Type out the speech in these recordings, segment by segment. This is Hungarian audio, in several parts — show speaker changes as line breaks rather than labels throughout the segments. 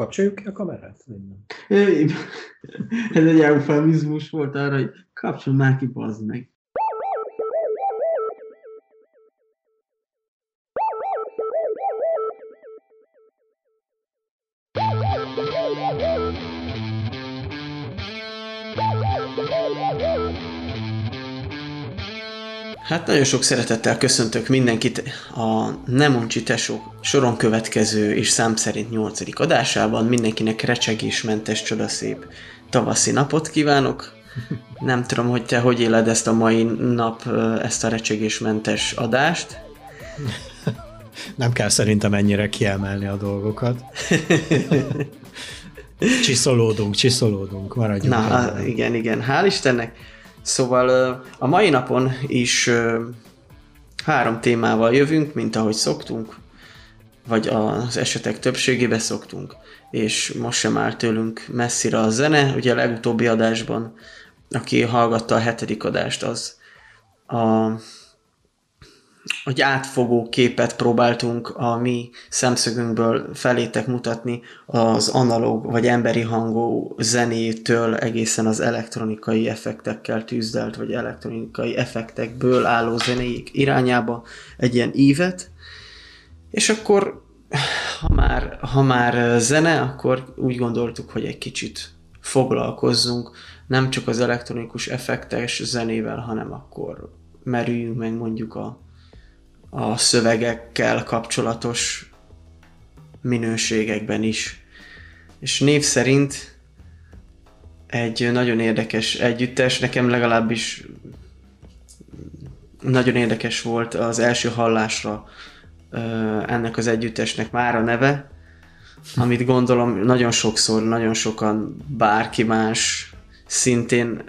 kapcsoljuk ki a kamerát?
Ez egy eufemizmus volt arra, hogy kapcsol már ki, meg.
Hát nagyon sok szeretettel köszöntök mindenkit a Nemoncsi Tesó soron következő és szám szerint nyolcadik adásában. Mindenkinek recsegésmentes, csodaszép tavaszi napot kívánok. Nem tudom, hogy te hogy éled ezt a mai nap, ezt a recsegésmentes adást.
Nem kell szerintem ennyire kiemelni a dolgokat. csiszolódunk, csiszolódunk, maradjunk.
Na, ebben. igen, igen, hál' Istennek. Szóval a mai napon is három témával jövünk, mint ahogy szoktunk, vagy az esetek többségébe szoktunk, és most sem áll tőlünk messzire a zene. Ugye a legutóbbi adásban, aki hallgatta a hetedik adást, az a hogy átfogó képet próbáltunk a mi szemszögünkből felétek mutatni az analóg vagy emberi hangú zenétől egészen az elektronikai effektekkel tűzdelt, vagy elektronikai effektekből álló zenéik irányába egy ilyen ívet, és akkor ha már, ha már zene, akkor úgy gondoltuk, hogy egy kicsit foglalkozzunk nem csak az elektronikus effektes zenével, hanem akkor merüljünk meg mondjuk a a szövegekkel kapcsolatos minőségekben is. És név szerint egy nagyon érdekes együttes, nekem legalábbis nagyon érdekes volt az első hallásra ennek az együttesnek már a neve, amit gondolom nagyon sokszor, nagyon sokan bárki más szintén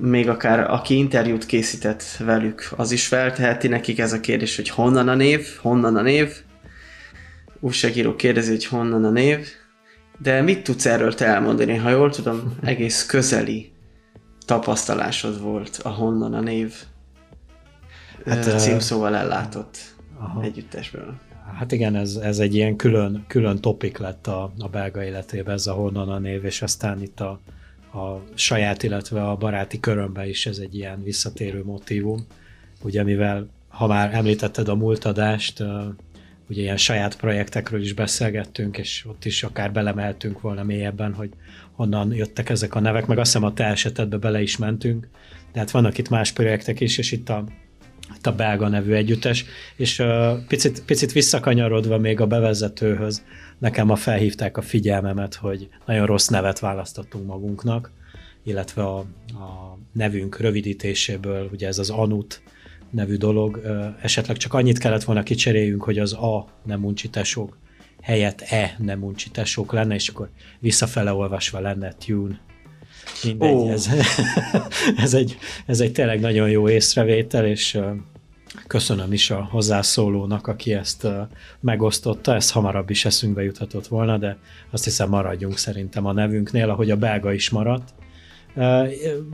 még akár aki interjút készített velük, az is felteheti nekik ez a kérdés, hogy honnan a név, honnan a név. Újságíró kérdezi, hogy honnan a név. De mit tudsz erről te elmondani? Ha jól tudom, egész közeli tapasztalásod volt a honnan a név hát, címszóval ellátott aha. együttesből.
Hát igen, ez, ez egy ilyen külön, külön topik lett a, a belga életében, ez a honnan a név, és aztán itt a, a saját, illetve a baráti körömben is ez egy ilyen visszatérő motívum. Ugye mivel, ha már említetted a múltadást, ugye ilyen saját projektekről is beszélgettünk, és ott is akár belemeltünk volna mélyebben, hogy honnan jöttek ezek a nevek, meg azt hiszem a te esetedbe bele is mentünk, de hát vannak itt más projektek is, és itt a, itt a belga nevű együttes, és uh, picit, picit visszakanyarodva még a bevezetőhöz, nekem ma felhívták a figyelmemet, hogy nagyon rossz nevet választottunk magunknak, illetve a, a nevünk rövidítéséből, ugye ez az Anut nevű dolog, esetleg csak annyit kellett volna kicseréljünk, hogy az A nem uncsitások helyett E nem uncsitások lenne, és akkor visszafele olvasva lenne Tune. Mindegy, oh. ez, ez, egy, ez egy tényleg nagyon jó észrevétel, és Köszönöm is a hozzászólónak, aki ezt megosztotta, ezt hamarabb is eszünkbe juthatott volna, de azt hiszem maradjunk szerintem a nevünknél, ahogy a belga is maradt.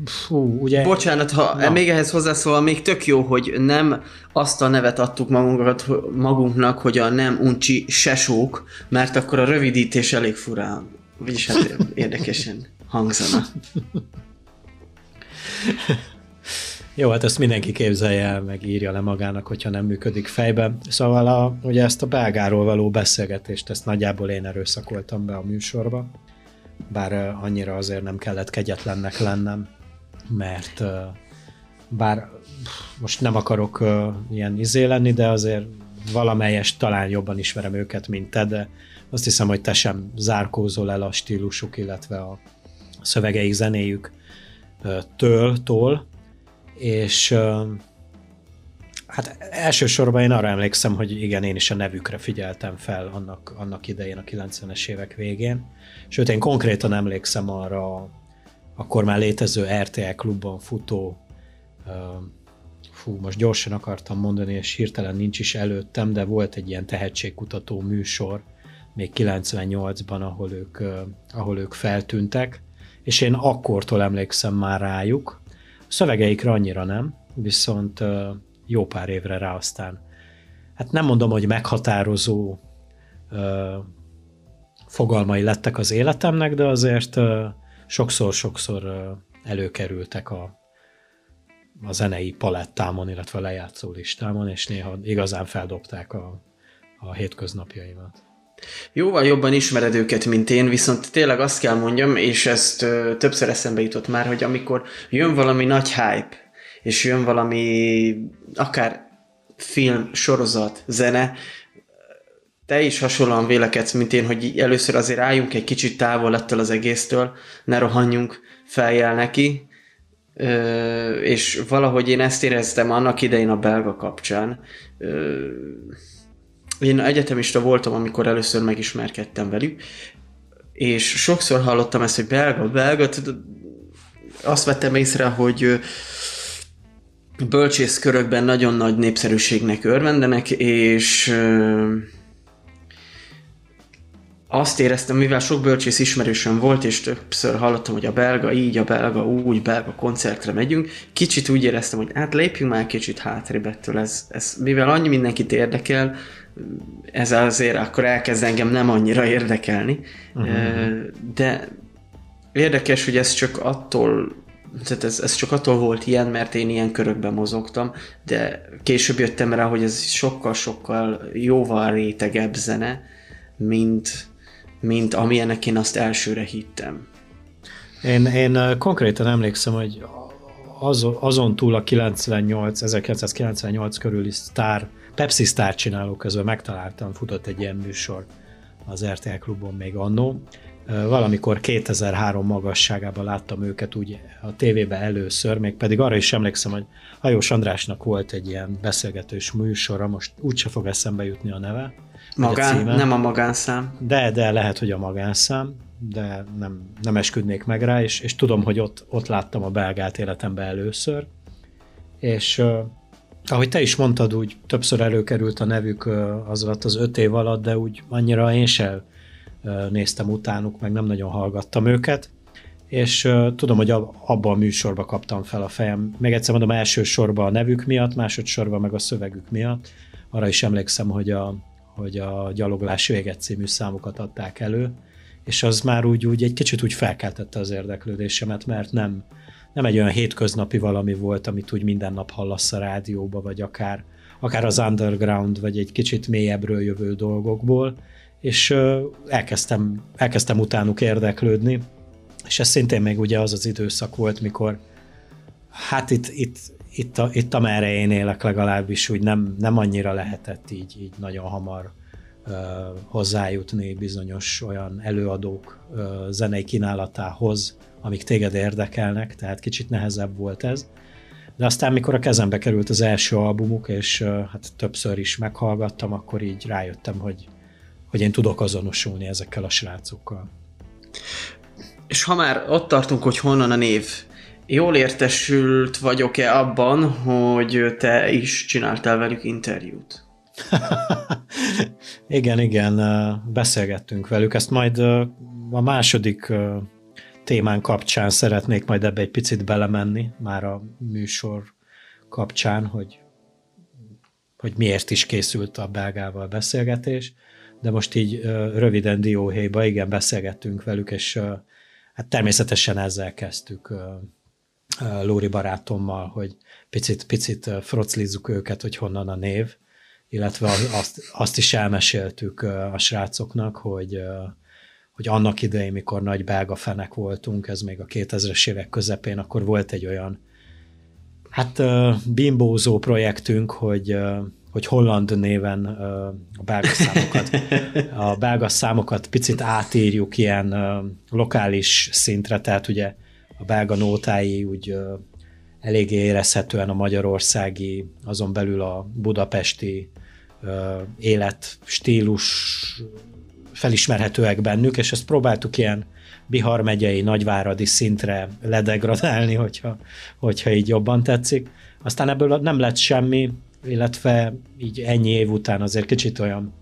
Fú, ugye... Bocsánat, ha Na. még ehhez hozzászól, még tök jó, hogy nem azt a nevet adtuk magunkat, magunknak, hogy a nem uncsi sesók, mert akkor a rövidítés elég furán, vagyis hát érdekesen hangzana.
Jó, hát ezt mindenki képzelje el, meg írja le magának, hogyha nem működik fejben. Szóval a, ugye ezt a belgáról való beszélgetést, ezt nagyjából én erőszakoltam be a műsorba, bár annyira azért nem kellett kegyetlennek lennem, mert bár most nem akarok ilyen izé lenni, de azért valamelyes talán jobban ismerem őket, mint te, de azt hiszem, hogy te sem zárkózol el a stílusuk, illetve a szövegeik, zenéjük től, tól, és hát elsősorban én arra emlékszem, hogy igen, én is a nevükre figyeltem fel annak, annak idején, a 90-es évek végén. Sőt, én konkrétan emlékszem arra akkor már létező RTL klubban futó fú, most gyorsan akartam mondani, és hirtelen nincs is előttem, de volt egy ilyen tehetségkutató műsor, még 98-ban, ahol ők, ahol ők feltűntek, és én akkortól emlékszem már rájuk, Szövegeikre annyira nem, viszont jó pár évre rá aztán, hát nem mondom, hogy meghatározó fogalmai lettek az életemnek, de azért sokszor-sokszor előkerültek a, a zenei palettámon, illetve a lejátszó listámon, és néha igazán feldobták a, a hétköznapjaimat.
Jóval jobban ismered őket, mint én, viszont tényleg azt kell mondjam, és ezt ö, többször eszembe jutott már, hogy amikor jön valami nagy hype, és jön valami akár film, sorozat, zene, te is hasonlóan vélekedsz, mint én, hogy először azért álljunk egy kicsit távol ettől az egésztől, ne rohanjunk feljel neki, Ö, és valahogy én ezt éreztem annak idején a belga kapcsán. Ö, én egyetemista voltam, amikor először megismerkedtem velük, és sokszor hallottam ezt, hogy belga, belga, azt vettem észre, hogy bölcsészkörökben nagyon nagy népszerűségnek örvendenek, és azt éreztem, mivel sok bölcsész ismerősöm volt, és többször hallottam, hogy a belga így, a belga úgy, belga koncertre megyünk, kicsit úgy éreztem, hogy hát lépjünk már kicsit hátrébb ettől, ez, ez, mivel annyi mindenkit érdekel, ez azért akkor elkezd engem nem annyira érdekelni, uh-huh. de érdekes, hogy ez csak attól tehát ez, ez csak attól volt ilyen, mert én ilyen körökben mozogtam, de később jöttem rá, hogy ez sokkal-sokkal jóval rétegebb zene, mint, mint amilyenek én azt elsőre hittem.
Én, én konkrétan emlékszem, hogy azon, azon túl a 98, 1998 körüli sztár, Pepsi sztár csináló közben megtaláltam, futott egy ilyen műsor az RTL klubon még annó. Valamikor 2003 magasságában láttam őket úgy a tévébe először, még pedig arra is emlékszem, hogy Hajós Andrásnak volt egy ilyen beszélgetős műsora, most úgyse fog eszembe jutni a neve.
Magán, a nem a magánszám.
De, de lehet, hogy a magánszám, de nem, nem esküdnék meg rá, és, és tudom, hogy ott, ott láttam a belgát életemben először, és uh, ahogy te is mondtad, úgy többször előkerült a nevük uh, az alatt az öt év alatt, de úgy annyira én sem uh, néztem utánuk, meg nem nagyon hallgattam őket, és uh, tudom, hogy abban a műsorban kaptam fel a fejem. Még egyszer mondom, elsősorban a nevük miatt, másodszorban meg a szövegük miatt. Arra is emlékszem, hogy a, hogy a Gyaloglás véget című számokat adták elő, és az már úgy, úgy egy kicsit úgy felkeltette az érdeklődésemet, mert nem, nem egy olyan hétköznapi valami volt, amit úgy minden nap hallasz a rádióba, vagy akár, akár az underground, vagy egy kicsit mélyebbről jövő dolgokból, és elkezdtem, elkezdtem utánuk érdeklődni, és ez szintén még ugye az az időszak volt, mikor hát itt, itt itt, a, itt amerre én élek legalábbis úgy nem, nem annyira lehetett így, így nagyon hamar uh, hozzájutni bizonyos olyan előadók uh, zenei kínálatához, amik téged érdekelnek, tehát kicsit nehezebb volt ez. De aztán, mikor a kezembe került az első albumuk, és uh, hát többször is meghallgattam, akkor így rájöttem, hogy, hogy én tudok azonosulni ezekkel a srácokkal.
És ha már ott tartunk, hogy honnan a név, jól értesült vagyok-e abban, hogy te is csináltál velük interjút?
igen, igen, beszélgettünk velük. Ezt majd a második témán kapcsán szeretnék majd ebbe egy picit belemenni, már a műsor kapcsán, hogy, hogy miért is készült a belgával beszélgetés, de most így röviden dióhéjba, igen, beszélgettünk velük, és hát természetesen ezzel kezdtük Lóri barátommal, hogy picit, picit froclizzuk őket, hogy honnan a név, illetve azt, azt is elmeséltük a srácoknak, hogy, hogy annak idején, mikor nagy belga fenek voltunk, ez még a 2000-es évek közepén, akkor volt egy olyan hát bimbózó projektünk, hogy hogy holland néven a belga számokat, a belga számokat picit átírjuk ilyen lokális szintre, tehát ugye a belga nótái úgy eléggé érezhetően a magyarországi, azon belül a budapesti életstílus felismerhetőek bennük, és ezt próbáltuk ilyen Bihar megyei nagyváradi szintre ledegradálni, hogyha, hogyha így jobban tetszik. Aztán ebből nem lett semmi, illetve így ennyi év után azért kicsit olyan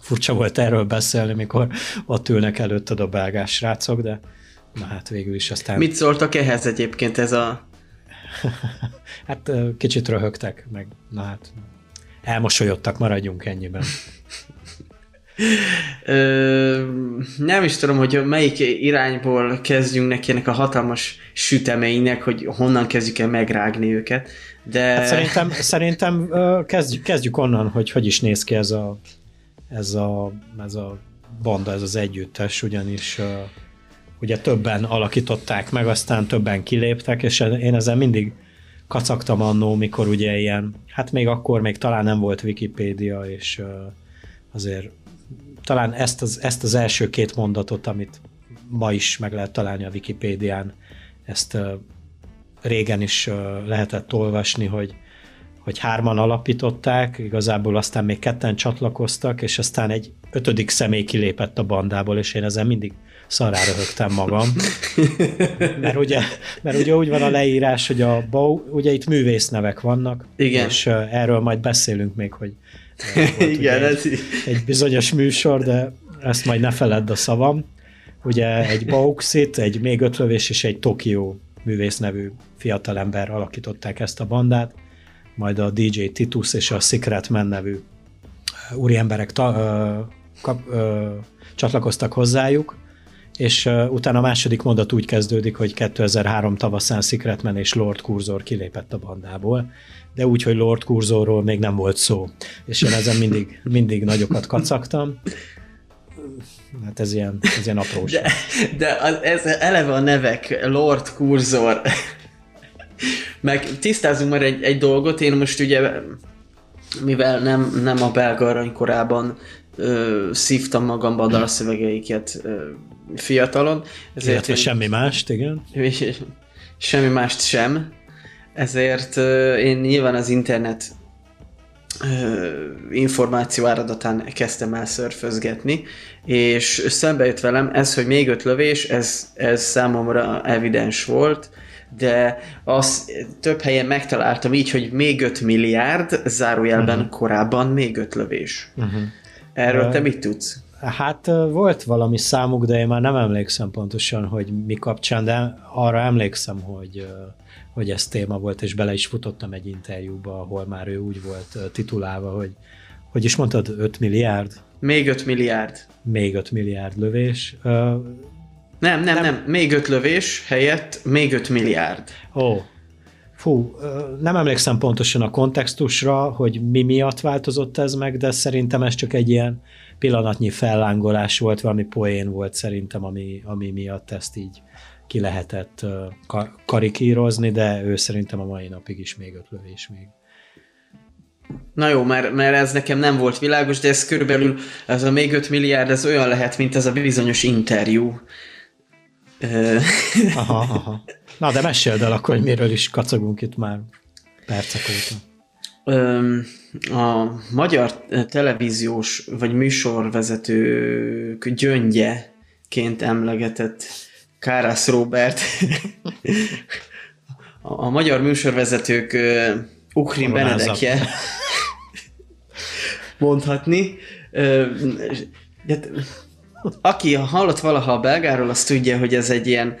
furcsa volt erről beszélni, mikor ott ülnek előtted a belgás srácok, de Na hát végül is aztán...
Mit szóltak ehhez egyébként ez a...
hát kicsit röhögtek, meg na hát elmosolyodtak, maradjunk ennyiben.
Ö, nem is tudom, hogy melyik irányból kezdjünk neki ennek a hatalmas sütemeinek, hogy honnan kezdjük el megrágni őket, de...
Hát szerintem, szerintem kezdjük, kezdjük onnan, hogy hogy is néz ki ez a, ez a, ez a banda, ez az együttes, ugyanis ugye többen alakították meg, aztán többen kiléptek, és én ezzel mindig kacagtam annó, mikor ugye ilyen, hát még akkor még talán nem volt Wikipédia, és azért talán ezt az, ezt az első két mondatot, amit ma is meg lehet találni a Wikipédián, ezt régen is lehetett olvasni, hogy, hogy hárman alapították, igazából aztán még ketten csatlakoztak, és aztán egy ötödik személy kilépett a bandából, és én ezen mindig szarára röhögtem magam. Mert ugye, mert ugye úgy van a leírás, hogy a Bau, ugye itt művésznevek vannak,
Igen.
és erről majd beszélünk még, hogy
Igen, ez
egy bizonyos műsor, de ezt majd ne feledd a szavam. Ugye egy Bauxit, egy még ötlövés és egy Tokió művésznevű fiatalember alakították ezt a bandát, majd a DJ Titus és a Secret Man nevű úriemberek ta, ö, kap, ö, csatlakoztak hozzájuk, és uh, utána a második mondat úgy kezdődik, hogy 2003 tavaszán Secretman és Lord Curzor kilépett a bandából, de úgy, hogy Lord Curzorról még nem volt szó, és én ezen mindig, mindig nagyokat kacagtam. Hát ez ilyen, ez ilyen apróság.
De, de az, ez eleve a nevek, Lord Curzor. Meg tisztázunk már egy, egy dolgot, én most ugye, mivel nem, nem a belga aranykorában ö, szívtam magamba a dalszövegeiket ö, fiatalon.
Ezért Illetve én, semmi mást, igen.
Semmi mást sem. Ezért én nyilván az internet információ áradatán kezdtem el szörfözgetni, és szembe jött velem ez, hogy még öt lövés, ez, ez számomra evidens volt, de azt több helyen megtaláltam így, hogy még 5 milliárd, zárójelben uh-huh. korábban még 5 lövés. Uh-huh. Erről uh, te mit tudsz?
Hát volt valami számuk, de én már nem emlékszem pontosan, hogy mi kapcsán, de arra emlékszem, hogy, hogy ez téma volt, és bele is futottam egy interjúba, ahol már ő úgy volt titulálva, hogy hogy is mondtad, 5 milliárd?
Még 5 milliárd.
Még 5 milliárd lövés.
Nem, nem, nem, nem. Még 5 lövés helyett még 5 milliárd.
Ó, Fú, nem emlékszem pontosan a kontextusra, hogy mi miatt változott ez meg, de szerintem ez csak egy ilyen pillanatnyi fellángolás volt, valami poén volt szerintem, ami, ami miatt ezt így ki lehetett karikírozni, de ő szerintem a mai napig is még ötlövés még.
Na jó, mert, mert ez nekem nem volt világos, de ez körülbelül, ez a még 5 milliárd, ez olyan lehet, mint ez a bizonyos interjú.
aha, aha. Na, de meséld el akkor, hogy miről is kacagunk itt már percek óta.
A magyar televíziós vagy műsorvezetők gyöngyeként emlegetett Kárász Robert a magyar műsorvezetők Ukrin Benedekje mondhatni. Aki hallott valaha a belgáról, az tudja, hogy ez egy ilyen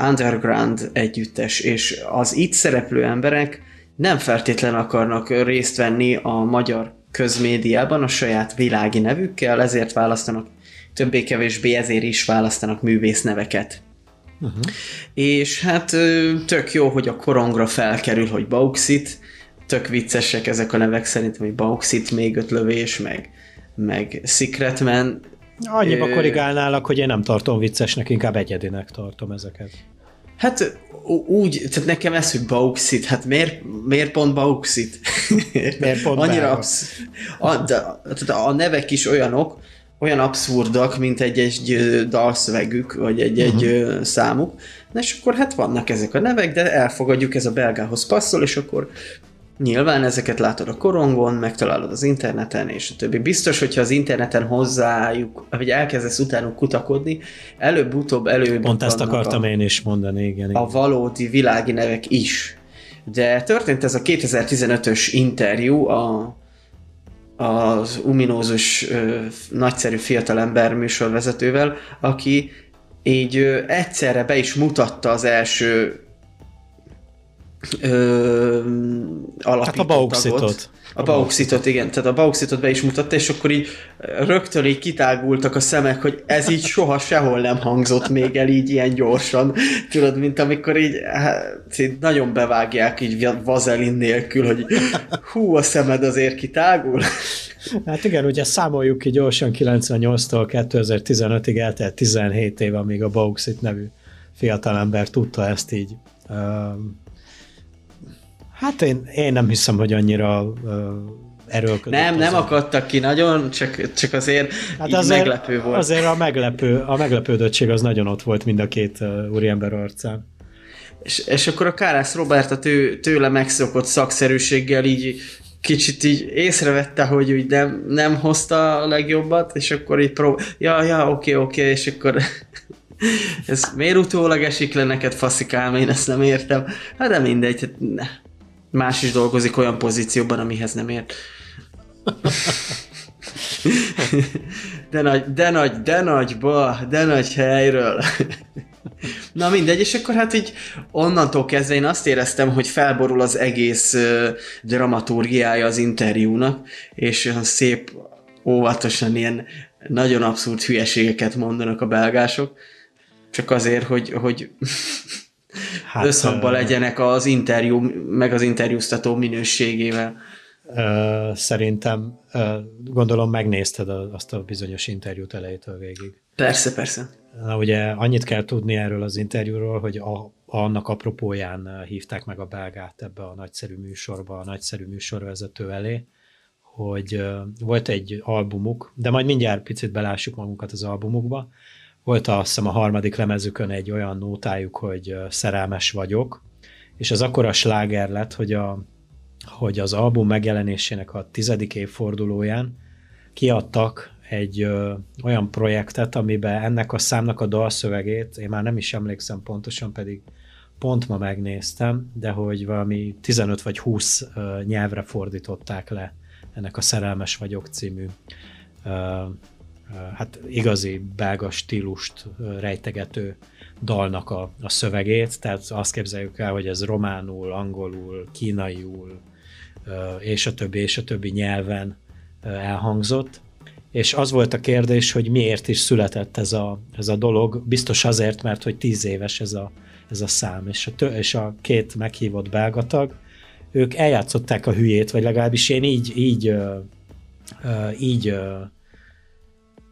underground együttes, és az itt szereplő emberek nem feltétlen akarnak részt venni a magyar közmédiában a saját világi nevükkel, ezért választanak többé-kevésbé ezért is választanak művész neveket. Uh-huh. És hát tök jó, hogy a korongra felkerül, hogy Bauxit, tök viccesek ezek a nevek szerintem, hogy Bauxit, még öt lövés, meg, meg Secretman,
Annyiba ö... korrigálnálak, hogy én nem tartom viccesnek, inkább egyedinek tartom ezeket.
Hát úgy, tehát nekem ez, hogy bauxit, hát miért, miért pont bauxit?
miért pont
Annyira absz... a, de, a nevek is olyanok, olyan abszurdak, mint egy-egy dalszövegük, vagy egy-egy uh-huh. számuk. Na és akkor hát vannak ezek a nevek, de elfogadjuk, ez a belgához passzol, és akkor Nyilván ezeket látod a korongon, megtalálod az interneten, és a többi. Biztos, hogyha az interneten hozzájuk, vagy elkezdesz utánuk kutakodni, előbb-utóbb előbb
Pont ezt akartam a, én is mondani, igen.
A valódi világi nevek is. De történt ez a 2015-ös interjú a, az uminózus, ö, nagyszerű fiatalember műsorvezetővel, aki így ö, egyszerre be is mutatta az első ö, alapító
Hát a bauxitot.
tagot. A bauxitot, igen. Tehát a bauxitot be is mutatta, és akkor így rögtön így kitágultak a szemek, hogy ez így soha sehol nem hangzott még el így ilyen gyorsan. Tudod, mint amikor így, hát, így nagyon bevágják így vazelin nélkül, hogy hú, a szemed azért kitágul.
Hát igen, ugye számoljuk ki gyorsan 98-tól 2015-ig eltelt 17 év, amíg a Bauxit nevű fiatalember tudta ezt így Hát én, én nem hiszem, hogy annyira uh, erőlködött.
Nem, nem akadtak ki nagyon, csak, csak azért hát azért, meglepő volt.
Azért a, meglepő, a meglepődöttség az nagyon ott volt mind a két uh, úriember arcán.
És, és akkor a Kárász Robert a tő, tőle megszokott szakszerűséggel így kicsit így észrevette, hogy úgy nem, nem hozta a legjobbat, és akkor így prób... Ja, ja, oké, oké, és akkor ez miért utólag esik le neked, faszikám, én ezt nem értem. Hát de mindegy, hát ne más is dolgozik olyan pozícióban, amihez nem ért. De nagy, de nagy, de nagyba, de nagy helyről. Na mindegy, és akkor hát így onnantól kezdve én azt éreztem, hogy felborul az egész uh, dramaturgiája az interjúnak, és olyan szép, óvatosan ilyen nagyon abszurd hülyeségeket mondanak a belgások, csak azért, hogy, hogy hát, összhangban legyenek az interjú, meg az interjúztató minőségével.
Szerintem, gondolom megnézted azt a bizonyos interjút elejétől végig.
Persze, persze.
Na, ugye annyit kell tudni erről az interjúról, hogy a, annak apropóján hívták meg a belgát ebbe a nagyszerű műsorba, a nagyszerű műsorvezető elé, hogy volt egy albumuk, de majd mindjárt picit belássuk magunkat az albumukba, volt azt hiszem a harmadik lemezükön egy olyan nótájuk, hogy szerelmes vagyok, és az akkora sláger lett, hogy, a, hogy az album megjelenésének a tizedik évfordulóján kiadtak egy ö, olyan projektet, amiben ennek a számnak a dalszövegét, én már nem is emlékszem pontosan, pedig pont ma megnéztem, de hogy valami 15 vagy 20 ö, nyelvre fordították le ennek a Szerelmes vagyok című ö, hát igazi belga stílust rejtegető dalnak a, a szövegét, tehát azt képzeljük el, hogy ez románul, angolul, kínaiul, és a többi, és a többi nyelven elhangzott. És az volt a kérdés, hogy miért is született ez a, ez a dolog. Biztos azért, mert hogy tíz éves ez a, ez a szám, és a, tö, és a két meghívott belgatag, ők eljátszották a hülyét, vagy legalábbis én így, így, így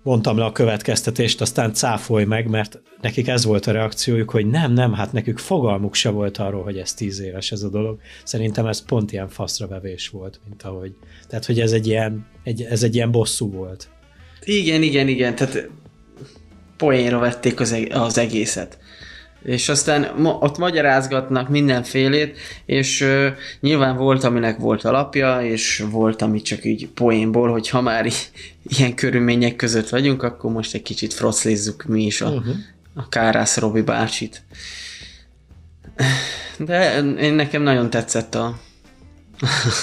vontam le a következtetést, aztán cáfolj meg, mert nekik ez volt a reakciójuk, hogy nem, nem, hát nekük fogalmuk se volt arról, hogy ez tíz éves ez a dolog. Szerintem ez pont ilyen faszra vevés volt, mint ahogy. Tehát, hogy ez egy ilyen, egy, ez egy ilyen bosszú volt.
Igen, igen, igen, tehát poénra vették az, az egészet és aztán ott magyarázgatnak mindenfélét, és uh, nyilván volt, aminek volt alapja, és volt, ami csak így poénból, hogy ha már ilyen körülmények között vagyunk, akkor most egy kicsit froclézzük mi is a, uh-huh. a Kárász Robi bácsit. De én nekem nagyon tetszett a,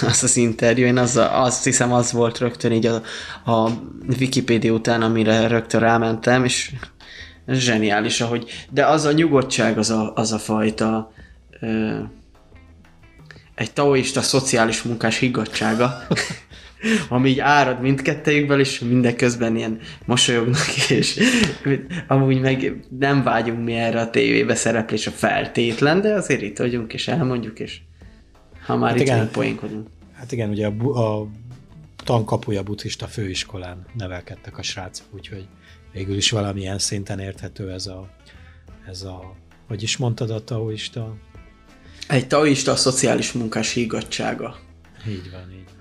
az az interjú, én az, azt hiszem az volt rögtön így a, a Wikipedia után, amire rögtön rámentem, és zseniális, ahogy, de az a nyugodtság, az a, az a fajta ö, egy taoista szociális munkás higgadtsága, ami így árad mindkettejükből, és mindeközben ilyen mosolyognak, és amúgy meg nem vágyunk mi erre a tévébe szereplés a feltétlen, de azért itt vagyunk, és elmondjuk, és ha már hát itt igen, poénkodunk.
Hát igen, ugye a, a tankapuja buddhista főiskolán nevelkedtek a srácok, úgyhogy végül is valamilyen szinten érthető ez a, ez a hogy is mondtad a taoista?
Egy taoista a szociális munkás higgadsága.
Így van, így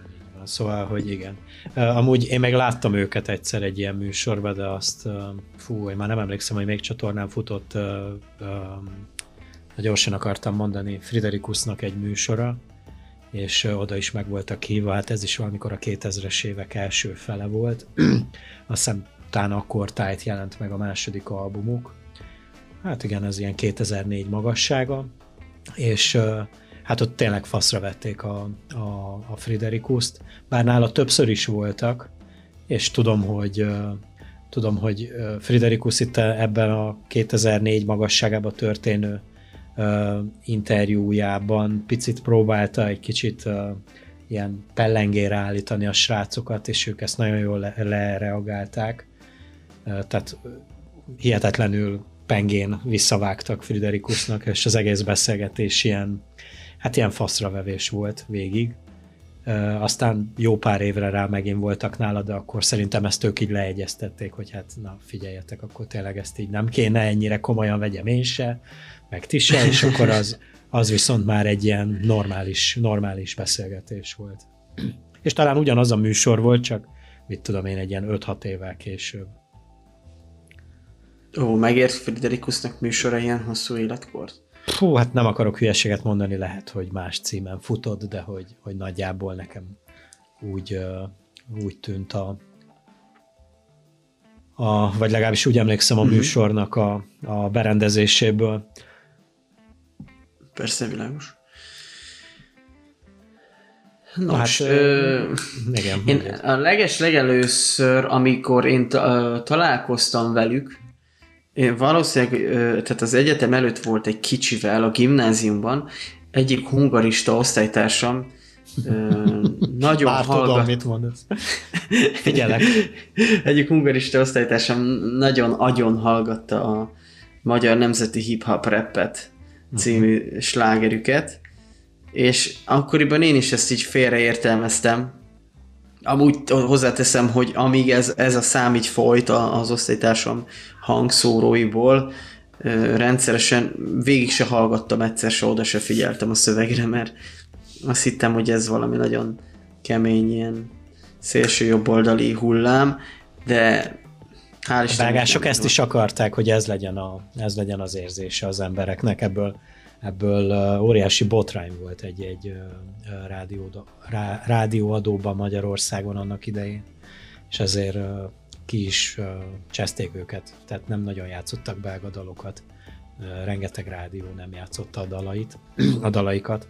Szóval, hogy igen. Amúgy én meg láttam őket egyszer egy ilyen műsorban, de azt, fú, én már nem emlékszem, hogy még csatornán futott, gyorsan akartam mondani, Friderikusnak egy műsora, és oda is meg voltak hívva, hát ez is valamikor a 2000-es évek első fele volt. Azt hiszem utána akkor tájt jelent meg a második albumuk. Hát igen, ez ilyen 2004 magassága, és hát ott tényleg faszra vették a, a, a Friderikuszt, bár nála többször is voltak, és tudom, hogy tudom, hogy Friderikus itt ebben a 2004 magasságában történő interjújában picit próbálta egy kicsit ilyen pellengére állítani a srácokat, és ők ezt nagyon jól le- lereagálták. Tehát hihetetlenül pengén visszavágtak Friderikusnak, és az egész beszélgetés ilyen, hát ilyen faszravevés volt végig. Aztán jó pár évre rá megint voltak nála, de akkor szerintem ezt ők így leegyeztették, hogy hát na figyeljetek, akkor tényleg ezt így nem kéne, ennyire komolyan vegyem én se, meg ti se, és akkor az, az viszont már egy ilyen normális, normális beszélgetés volt. És talán ugyanaz a műsor volt, csak mit tudom én, egy ilyen 5-6 évvel később.
Ó, megért Friderikusnak műsora ilyen hosszú életkort?
Fú, hát nem akarok hülyeséget mondani, lehet, hogy más címen futott, de hogy, hogy nagyjából nekem úgy, úgy tűnt a, a, vagy legalábbis úgy emlékszem a műsornak a, a berendezéséből.
Persze, világos. Nos,
Hát, ö, Igen,
én
mondjad.
a leges legelőször, amikor én ö, találkoztam velük, én valószínűleg, tehát az egyetem előtt volt egy kicsivel a gimnáziumban, egyik hungarista osztálytársam ö, nagyon
Már tudom,
hallgat,
mit mondasz. Figyelek.
egyik hungarista osztálytársam nagyon agyon hallgatta a Magyar Nemzeti Hip-Hop Rappet című slágerüket, és akkoriban én is ezt így félreértelmeztem. Amúgy hozzáteszem, hogy amíg ez, ez a szám így folyt a- az osztálytársam hangszóróiból, rendszeresen végig se hallgattam, egyszer se oda se figyeltem a szövegre, mert azt hittem, hogy ez valami nagyon kemény, ilyen szélső jobboldali hullám, de hál'
A
Istennek
belgások
nem
ezt is akarták, hogy ez legyen, a, ez legyen az érzése az embereknek. Ebből, ebből óriási botrány volt egy, egy uh, rádió, rá, rádióadóban Magyarországon annak idején, és ezért ki is cseszték őket, tehát nem nagyon játszottak belga dalokat. Rengeteg rádió nem játszotta a dalait, a dalaikat.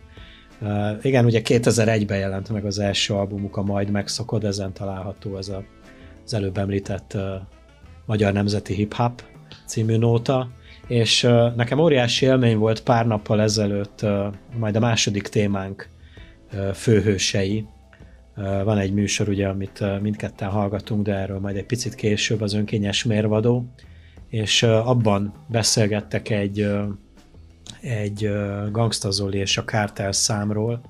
Igen, ugye 2001-ben jelent meg az első albumuk, a Majd megszokod, ezen található az a, az előbb említett Magyar Nemzeti Hip Hop című nóta, és nekem óriási élmény volt pár nappal ezelőtt, uh, majd a második témánk uh, főhősei. Van egy műsor, ugye, amit mindketten hallgatunk, de erről majd egy picit később az önkényes mérvadó, és abban beszélgettek egy, egy uh, és a Kártel számról,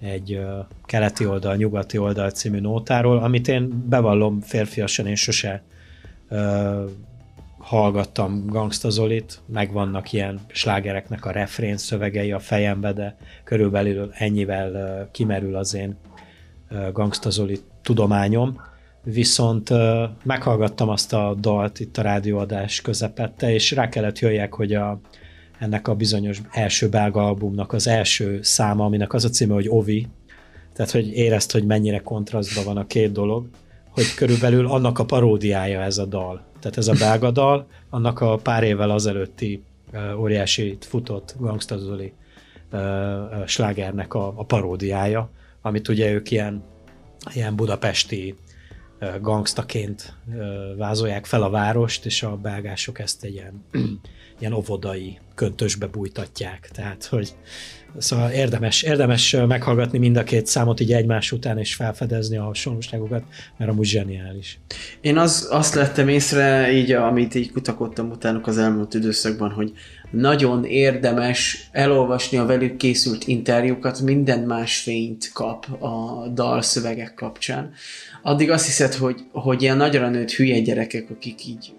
egy keleti oldal, nyugati oldal című nótáról, amit én bevallom férfiasan, én sose hallgattam Gangsta Zolit, megvannak ilyen slágereknek a refrén szövegei a fejembe, de körülbelül ennyivel kimerül az én Gangsta Zoli tudományom. Viszont meghallgattam azt a dalt itt a rádióadás közepette, és rá kellett jöjjek, hogy a, ennek a bizonyos első belga albumnak az első száma, aminek az a címe, hogy Ovi, tehát hogy érezt, hogy mennyire kontrasztban van a két dolog, hogy körülbelül annak a paródiája ez a dal. Tehát ez a belga dal, annak a pár évvel azelőtti óriási futott Gangsta Zoli slágernek a, a paródiája, amit ugye ők ilyen, ilyen budapesti gangstaként vázolják fel a várost, és a belgások ezt egy ilyen, ilyen óvodai köntösbe bújtatják. Tehát, hogy Szóval érdemes, érdemes meghallgatni mind a két számot így egymás után, és felfedezni a hasonlóságokat, mert amúgy zseniális.
Én az, azt lettem észre, így, amit így kutakodtam utánuk az elmúlt időszakban, hogy nagyon érdemes elolvasni a velük készült interjúkat, minden más fényt kap a dalszövegek kapcsán. Addig azt hiszed, hogy, hogy ilyen nagyra nőtt hülye gyerekek, akik így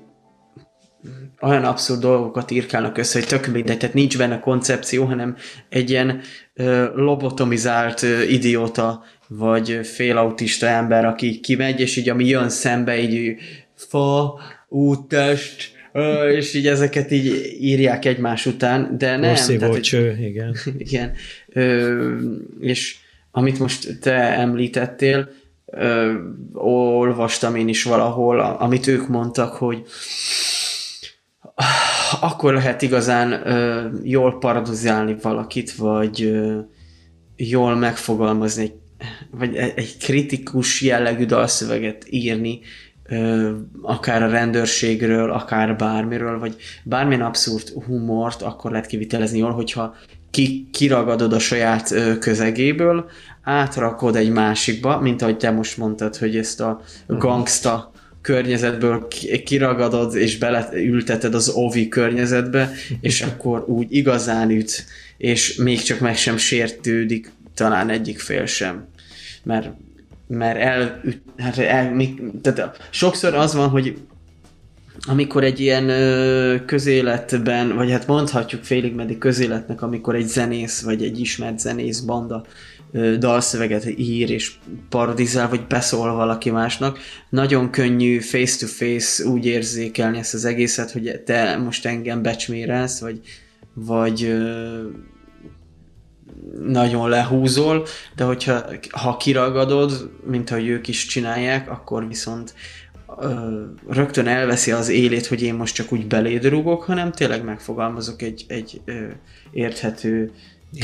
olyan abszurd dolgokat írkálnak össze, hogy tök mindegy, tehát nincs benne koncepció, hanem egy ilyen ö, lobotomizált ö, idióta, vagy félautista ember, aki kimegy, és így ami jön szembe, így fa, úttest, ö, és így ezeket így írják egymás után, de nem.
Porszívó
tehát, hogy-
cső, igen.
igen. Ö, és amit most te említettél, ö, olvastam én is valahol, amit ők mondtak, hogy akkor lehet igazán ö, jól paradozálni valakit, vagy ö, jól megfogalmazni, egy, vagy egy egy kritikus jellegű dalszöveget írni, ö, akár a rendőrségről, akár bármiről, vagy bármilyen abszurd humort akkor lehet kivitelezni jól, hogyha ki, kiragadod a saját ö, közegéből, átrakod egy másikba, mint ahogy te most mondtad, hogy ezt a gangsta környezetből kiragadod és beleülteted az ovi környezetbe, és akkor úgy igazán üt, és még csak meg sem sértődik talán egyik fél sem. Mert, mert el, hát el, tehát sokszor az van, hogy amikor egy ilyen ö, közéletben, vagy hát mondhatjuk félig meddig közéletnek, amikor egy zenész, vagy egy ismert zenész banda dalszöveget ír és parodizál, vagy beszól valaki másnak. Nagyon könnyű face-to-face úgy érzékelni ezt az egészet, hogy te most engem becsmérelsz, vagy, vagy nagyon lehúzol, de hogyha ha kiragadod, mint ahogy ők is csinálják, akkor viszont rögtön elveszi az élét, hogy én most csak úgy belédrugok, hanem tényleg megfogalmazok egy, egy érthető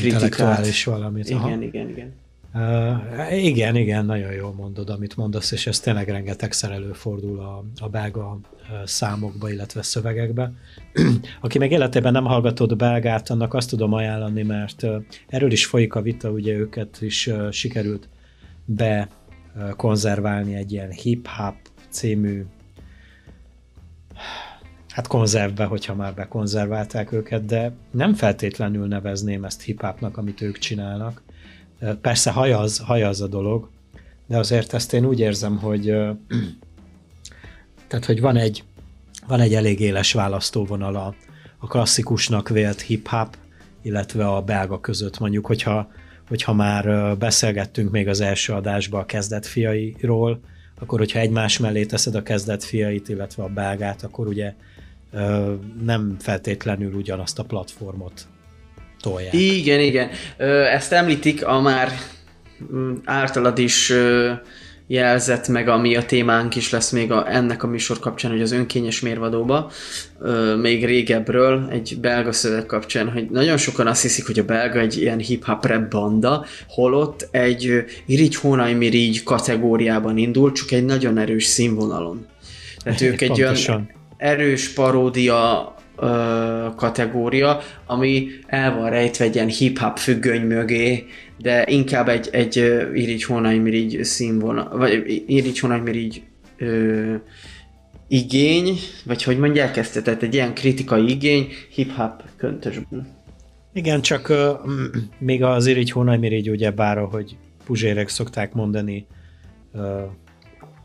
intellektuális valamit.
Igen, Aha. igen, igen.
Uh, igen, igen, nagyon jól mondod, amit mondasz, és ez tényleg rengetegszer előfordul a, a belga számokba, illetve szövegekbe. Aki meg életében nem hallgatott belgát, annak azt tudom ajánlani, mert erről is folyik a vita, ugye őket is sikerült bekonzerválni egy ilyen hip-hop című hát konzervbe, hogyha már bekonzerválták őket, de nem feltétlenül nevezném ezt hip-hopnak, amit ők csinálnak. Persze hajaz, hajaz a dolog, de azért ezt én úgy érzem, hogy tehát, hogy van egy, van egy elég éles választóvonal a, klasszikusnak vélt hip-hop, illetve a belga között. Mondjuk, hogyha, hogyha már beszélgettünk még az első adásban a kezdet fiairól, akkor hogyha egymás mellé teszed a kezdet fiait, illetve a belgát, akkor ugye nem feltétlenül ugyanazt a platformot tolják.
Igen, igen. Ezt említik a már mm, általad is jelzett meg, ami a témánk is lesz még a, ennek a műsor kapcsán, hogy az önkényes mérvadóba, még régebről, egy belga szöveg kapcsán, hogy nagyon sokan azt hiszik, hogy a belga egy ilyen hip-hop rap banda, holott egy irigy hónaj mirigy kategóriában indul, csak egy nagyon erős színvonalon. Tehát ők egy olyan erős paródia ö, kategória, ami el van rejtve egy ilyen hip-hop függöny mögé, de inkább egy, egy Irigy Hónaimirigy színvonal, vagy Irigy Hónaimirigy igény, vagy hogy mondják ezt, tehát egy ilyen kritikai igény hip-hop köntösben.
Igen, csak uh, még az Irigy Hónaimirigy ugye bár, ahogy puzsérek szokták mondani, uh,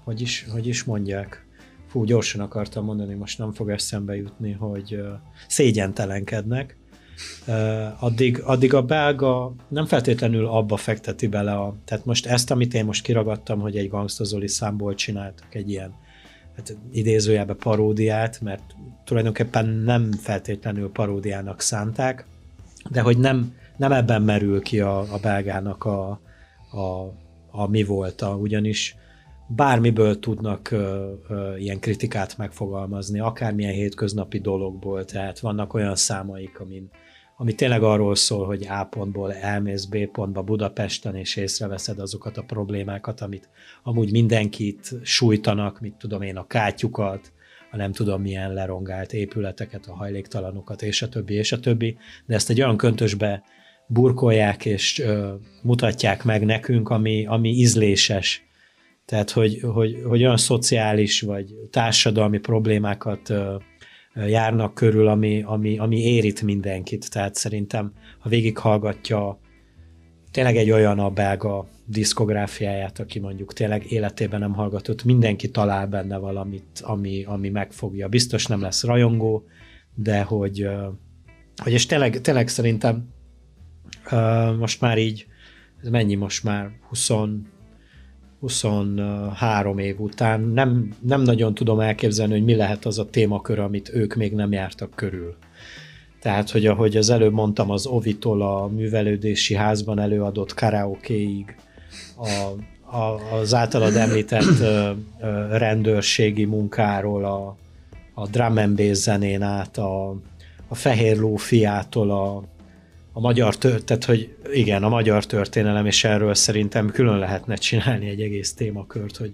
hogy, is, hogy is mondják, fú, gyorsan akartam mondani, most nem fog eszembe jutni, hogy szégyentelenkednek, addig, addig a belga nem feltétlenül abba fekteti bele a... Tehát most ezt, amit én most kiragadtam, hogy egy Gangsta Zoli számból csináltak egy ilyen hát idézőjelbe paródiát, mert tulajdonképpen nem feltétlenül paródiának szánták, de hogy nem, nem ebben merül ki a, a belgának a, a, a mi volt, a, ugyanis bármiből tudnak ö, ö, ilyen kritikát megfogalmazni, akármilyen hétköznapi dologból, tehát vannak olyan számaik, amin, ami tényleg arról szól, hogy A pontból elmész B pontba Budapesten, és észreveszed azokat a problémákat, amit amúgy mindenkit sújtanak, mit tudom én, a kátyukat, a nem tudom milyen lerongált épületeket, a hajléktalanokat, és a többi, és a többi, de ezt egy olyan köntösbe burkolják és ö, mutatják meg nekünk, ami, ami ízléses, tehát, hogy, hogy, hogy olyan szociális vagy társadalmi problémákat járnak körül, ami, ami, ami érít mindenkit. Tehát szerintem, ha végighallgatja tényleg egy olyan a belga diszkográfiáját, aki mondjuk tényleg életében nem hallgatott, mindenki talál benne valamit, ami, ami megfogja. Biztos nem lesz rajongó, de hogy, hogy és tényleg, tényleg szerintem most már így, mennyi most már, 20 23 év után nem, nem nagyon tudom elképzelni, hogy mi lehet az a témakör, amit ők még nem jártak körül. Tehát, hogy ahogy az előbb mondtam, az Ovitól a művelődési házban előadott karaokeig, a, a, az általad említett ö, ö, rendőrségi munkáról, a, a drum and bass zenén át, a, a Fehér Ló fiától a, a magyar tört, tehát hogy igen, a magyar történelem, és erről szerintem külön lehetne csinálni egy egész témakört, hogy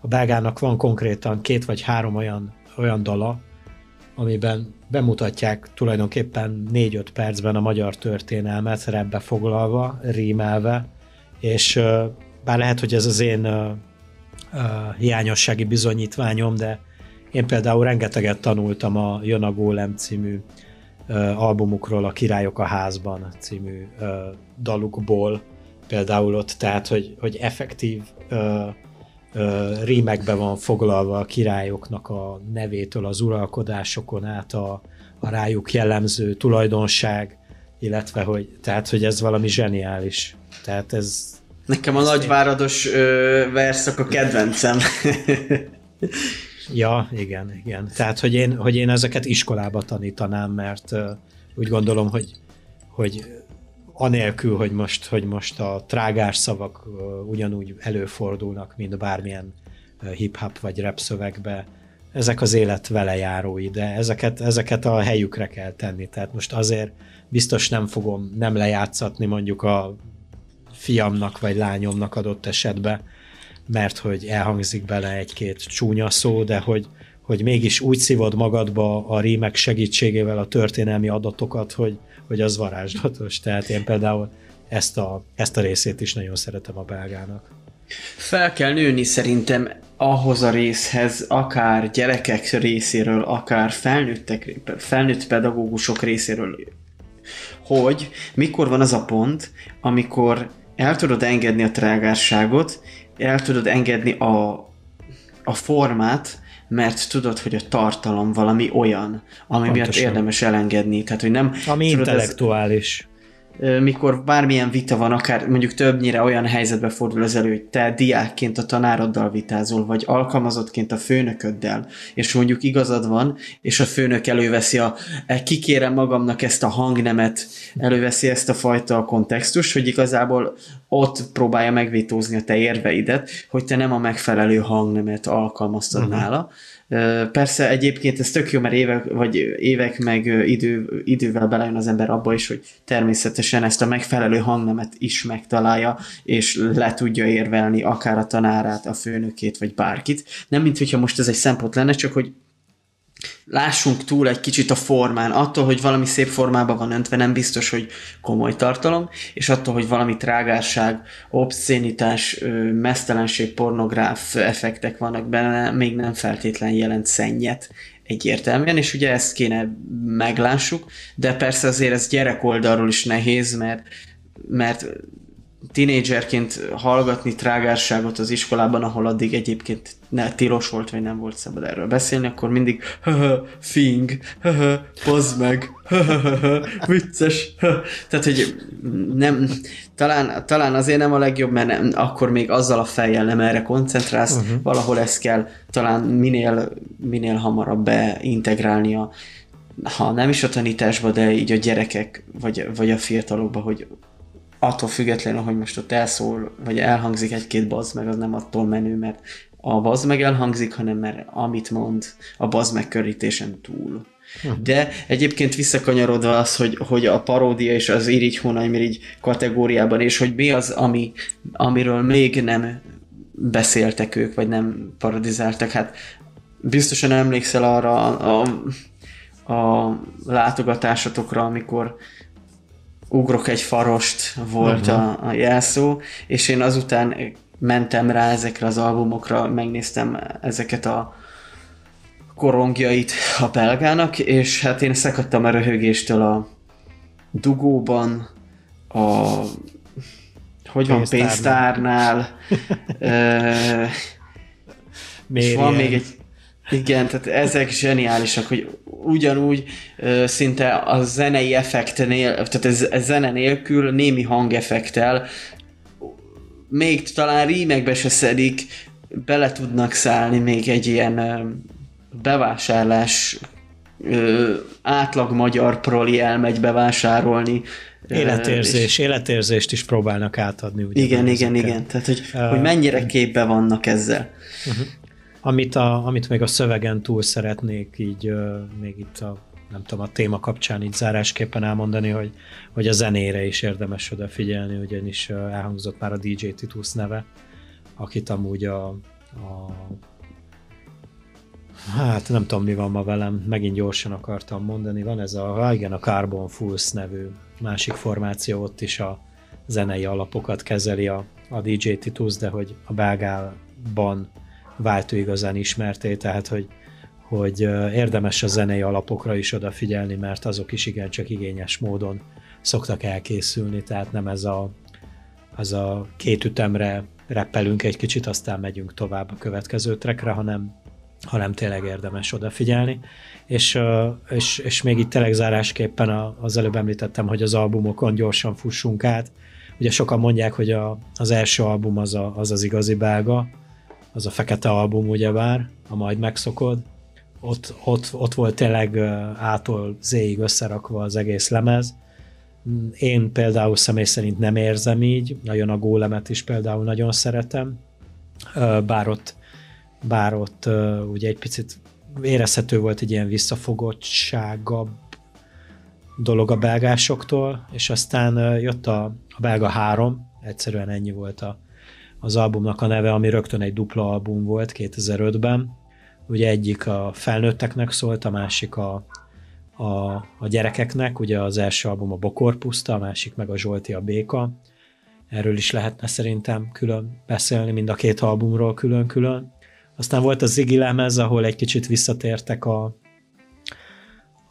a belgának van konkrétan két vagy három olyan, olyan dala, amiben bemutatják tulajdonképpen 4-5 percben a magyar történelmet rebbe foglalva, rímelve, és bár lehet, hogy ez az én hiányossági bizonyítványom, de én például rengeteget tanultam a Jön a Gólem című albumukról, a Királyok a házban című dalukból, például ott, tehát, hogy, hogy effektív rímekbe van foglalva a királyoknak a nevétől az uralkodásokon át a, a rájuk jellemző tulajdonság, illetve hogy, tehát, hogy ez valami zseniális. Tehát ez...
Nekem a nagyvárados verszak a kedvencem.
ja, igen, igen. Tehát, hogy én, hogy én ezeket iskolába tanítanám, mert uh, úgy gondolom, hogy, hogy anélkül, hogy most, hogy most a trágás szavak ugyanúgy előfordulnak, mint bármilyen hip-hop vagy rap szövegbe, ezek az élet velejárói, de ezeket, ezeket a helyükre kell tenni. Tehát most azért biztos nem fogom nem lejátszatni mondjuk a fiamnak vagy lányomnak adott esetben, mert hogy elhangzik bele egy-két csúnya szó, de hogy, hogy mégis úgy szívod magadba a rímek segítségével a történelmi adatokat, hogy, hogy az varázslatos. Tehát én például ezt a, ezt a részét is nagyon szeretem a belgának.
Fel kell nőni szerintem ahhoz a részhez, akár gyerekek részéről, akár felnőttek, felnőtt pedagógusok részéről, hogy mikor van az a pont, amikor el tudod engedni a trágárságot, el tudod engedni a, a formát, mert tudod, hogy a tartalom valami olyan, ami Pontosan. miatt érdemes elengedni. Tehát, hogy nem...
Ami tudod, intellektuális.
Mikor bármilyen vita van, akár mondjuk többnyire olyan helyzetbe fordul az elő, hogy te diákként a tanároddal vitázol, vagy alkalmazottként a főnököddel, és mondjuk igazad van, és a főnök előveszi a, e, kikérem magamnak ezt a hangnemet, előveszi ezt a fajta kontextus, hogy igazából ott próbálja megvétózni a te érveidet, hogy te nem a megfelelő hangnemet alkalmaztad uh-huh. nála, Persze egyébként ez tök jó, mert évek, vagy évek meg idő, idővel belejön az ember abba is, hogy természetesen ezt a megfelelő hangnemet is megtalálja, és le tudja érvelni akár a tanárát, a főnökét, vagy bárkit. Nem mint hogyha most ez egy szempont lenne, csak hogy lássunk túl egy kicsit a formán. Attól, hogy valami szép formában van öntve, nem biztos, hogy komoly tartalom, és attól, hogy valami trágárság, obszénitás, mesztelenség, pornográf effektek vannak benne, még nem feltétlen jelent szennyet egyértelműen, és ugye ezt kéne meglássuk, de persze azért ez gyerek oldalról is nehéz, mert mert tinédzserként hallgatni trágárságot az iskolában, ahol addig egyébként ne, tilos volt, vagy nem volt szabad erről beszélni, akkor mindig höhö, fing, höhö, pozd meg, höhö, vicces, höhö. Tehát, hogy nem, talán, talán azért nem a legjobb, mert nem, akkor még azzal a fejjel nem erre koncentrálsz, uh-huh. valahol ezt kell talán minél, minél hamarabb beintegrálni a, ha nem is a tanításba, de így a gyerekek, vagy, vagy a fiatalokba, hogy attól függetlenül, hogy most ott elszól, vagy elhangzik egy-két bazd meg, az nem attól menő, mert a bazd meg elhangzik, hanem mert amit mond a bazd megkörítésen túl. Hm. De egyébként visszakanyarodva az, hogy, hogy a paródia és az irigy hónaimirigy kategóriában, és hogy mi az, ami, amiről még nem beszéltek ők, vagy nem parodizáltak, hát biztosan emlékszel arra a, a, a látogatásotokra, amikor ugrok egy farost volt uh-huh. a, a jelszó, és én azután mentem rá ezekre az albumokra, megnéztem ezeket a korongjait a belgának, és hát én szakadtam a röhögéstől a dugóban, a hogy van, pénztárnál, pénztárnál és van még egy igen, tehát ezek zseniálisak, hogy ugyanúgy szinte a zenei effektnél, tehát ez, ez zene nélkül némi hangeffektel még talán rímekbe se szedik, bele tudnak szállni még egy ilyen bevásárlás átlag magyar proli elmegy bevásárolni.
Életérzés, és... életérzést is próbálnak átadni.
Ugye igen, igen, igen. Tehát, hogy, uh, hogy mennyire képbe vannak ezzel. Uh-huh.
Amit, a, amit még a szövegen túl szeretnék így még itt a nem tudom, a téma kapcsán így zárásképpen elmondani, hogy, hogy a zenére is érdemes odafigyelni, ugyanis elhangzott már a DJ Titus neve, akit amúgy a a Hát nem tudom, mi van ma velem, megint gyorsan akartam mondani. Van ez a, ha igen, a Carbon Fools nevű másik formáció, ott is a zenei alapokat kezeli a, a DJ Titus, de hogy a belgában vált ő igazán ismerté, tehát hogy, hogy érdemes a zenei alapokra is odafigyelni, mert azok is igencsak igényes módon szoktak elkészülni, tehát nem ez a, az a két ütemre reppelünk egy kicsit, aztán megyünk tovább a következő trekre, hanem, hanem tényleg érdemes odafigyelni. És, és, és még itt tényleg zárásképpen az előbb említettem, hogy az albumokon gyorsan fussunk át. Ugye sokan mondják, hogy a, az első album az, a, az az igazi belga, az a fekete album ugyebár, a majd megszokod. Ott, ott, ott volt tényleg ától zéig összerakva az egész lemez, én például személy szerint nem érzem így, nagyon a gólemet is például nagyon szeretem, bár ott, bár ott ugye egy picit érezhető volt egy ilyen visszafogottságabb dolog a belgásoktól, és aztán jött a, a belga három, egyszerűen ennyi volt a, az albumnak a neve, ami rögtön egy dupla album volt 2005-ben. Ugye egyik a felnőtteknek szólt, a másik a, a, a gyerekeknek, ugye az első album a Bokorpuszta, a másik meg a Zsolti a Béka. Erről is lehetne szerintem külön beszélni, mind a két albumról külön-külön. Aztán volt a Ziggy lemez, ahol egy kicsit visszatértek a,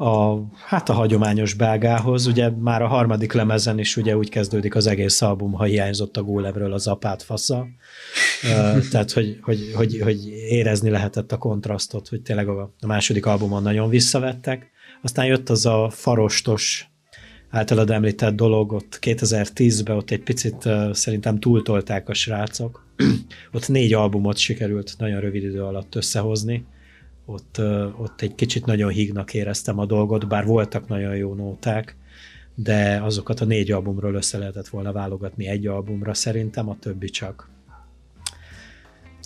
a, hát a hagyományos belgához. Ugye már a harmadik lemezen is ugye úgy kezdődik az egész album, ha hiányzott a gólevről az apát fasza. Tehát, hogy, hogy, hogy, hogy érezni lehetett a kontrasztot, hogy tényleg a, a második albumon nagyon visszavettek. Aztán jött az a farostos általad említett dolog, ott 2010-ben ott egy picit szerintem túltolták a srácok. ott négy albumot sikerült nagyon rövid idő alatt összehozni. Ott, ott egy kicsit nagyon hígnak éreztem a dolgot, bár voltak nagyon jó nóták, de azokat a négy albumról össze lehetett volna válogatni egy albumra szerintem, a többi csak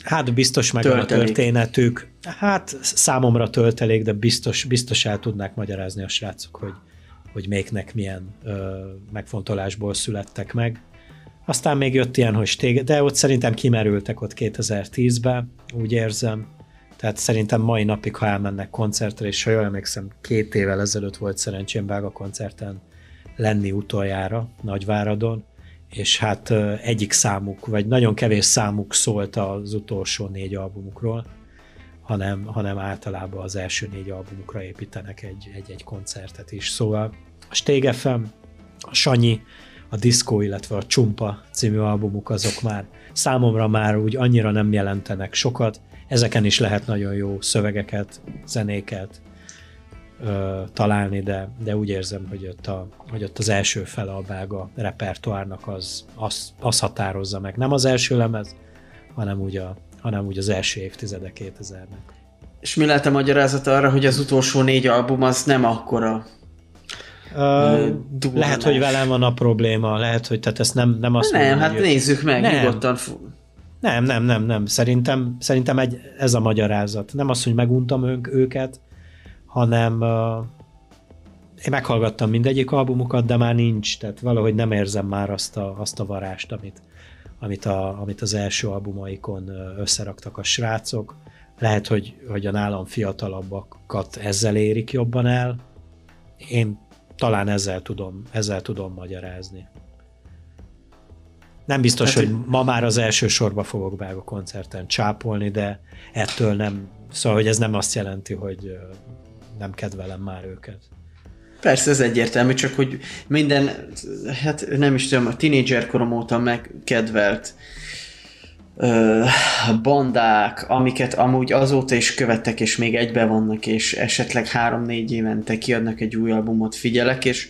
Hát biztos meg töltelék. a történetük. Hát számomra töltelék, de biztos, biztos el tudnák magyarázni a srácok, hogy, hogy melyiknek milyen ö, megfontolásból születtek meg. Aztán még jött ilyen, hogy stég, de ott szerintem kimerültek ott 2010-ben, úgy érzem. Tehát szerintem mai napig, ha elmennek koncertre, és ha jól emlékszem, két évvel ezelőtt volt szerencsém Vága koncerten lenni utoljára Nagyváradon, és hát egyik számuk, vagy nagyon kevés számuk szólt az utolsó négy albumukról, hanem, hanem általában az első négy albumukra építenek egy, egy-egy koncertet is. Szóval a Stég FM, a Sanyi, a Disco, illetve a Csumpa című albumuk azok már számomra már úgy annyira nem jelentenek sokat, ezeken is lehet nagyon jó szövegeket, zenéket, ö, találni, de, de úgy érzem, hogy ott, a, hogy ott az első fele a belga repertoárnak az, az, az határozza meg. Nem az első lemez, hanem úgy, a, hanem úgy az első évtizede 2000-nek.
És mi lehet a magyarázat arra, hogy az utolsó négy album az nem akkora
Uh, lehet, hogy velem van a probléma, lehet, hogy tehát ezt nem, nem azt
Nem, mondom, hát hogy nézzük meg, nem. nyugodtan.
Nem, nem, nem, nem. Szerintem, szerintem egy, ez a magyarázat. Nem az, hogy meguntam ők, őket, hanem uh, én meghallgattam mindegyik albumukat, de már nincs, tehát valahogy nem érzem már azt a, azt a varást, amit, amit, a, amit az első albumaikon összeraktak a srácok. Lehet, hogy, hogy a nálam fiatalabbakat ezzel érik jobban el. Én talán ezzel tudom, ezzel tudom magyarázni. Nem biztos, hát, hogy ma már az első sorba fogok a koncerten csápolni, de ettől nem, szóval, hogy ez nem azt jelenti, hogy nem kedvelem már őket.
Persze, ez egyértelmű, csak hogy minden, hát nem is tudom, a tínédzser korom óta megkedvelt ö, bandák, amiket amúgy azóta is követtek, és még egybe vannak, és esetleg három-négy évente kiadnak egy új albumot, figyelek, és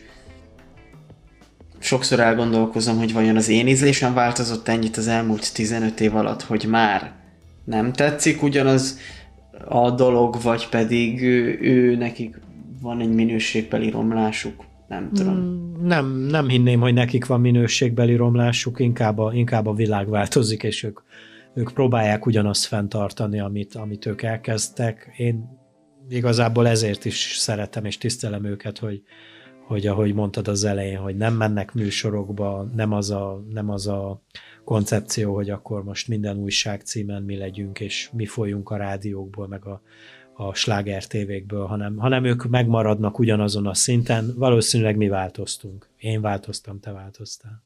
sokszor elgondolkozom, hogy vajon az én ízlésem változott ennyit az elmúlt 15 év alatt, hogy már nem tetszik ugyanaz a dolog, vagy pedig ő, ő nekik van egy minőségbeli romlásuk, nem tudom. Mm,
nem, nem hinném, hogy nekik van minőségbeli romlásuk, inkább a, inkább a világ változik, és ők, ők próbálják ugyanazt fenntartani, amit, amit ők elkezdtek. Én igazából ezért is szeretem és tisztelem őket, hogy, hogy ahogy mondtad az elején, hogy nem mennek műsorokba, nem az a, nem az a koncepció, hogy akkor most minden újság címen mi legyünk, és mi folyunk a rádiókból, meg a, a sláger tévékből, hanem, hanem ők megmaradnak ugyanazon a szinten, valószínűleg mi változtunk. Én változtam, te változtál.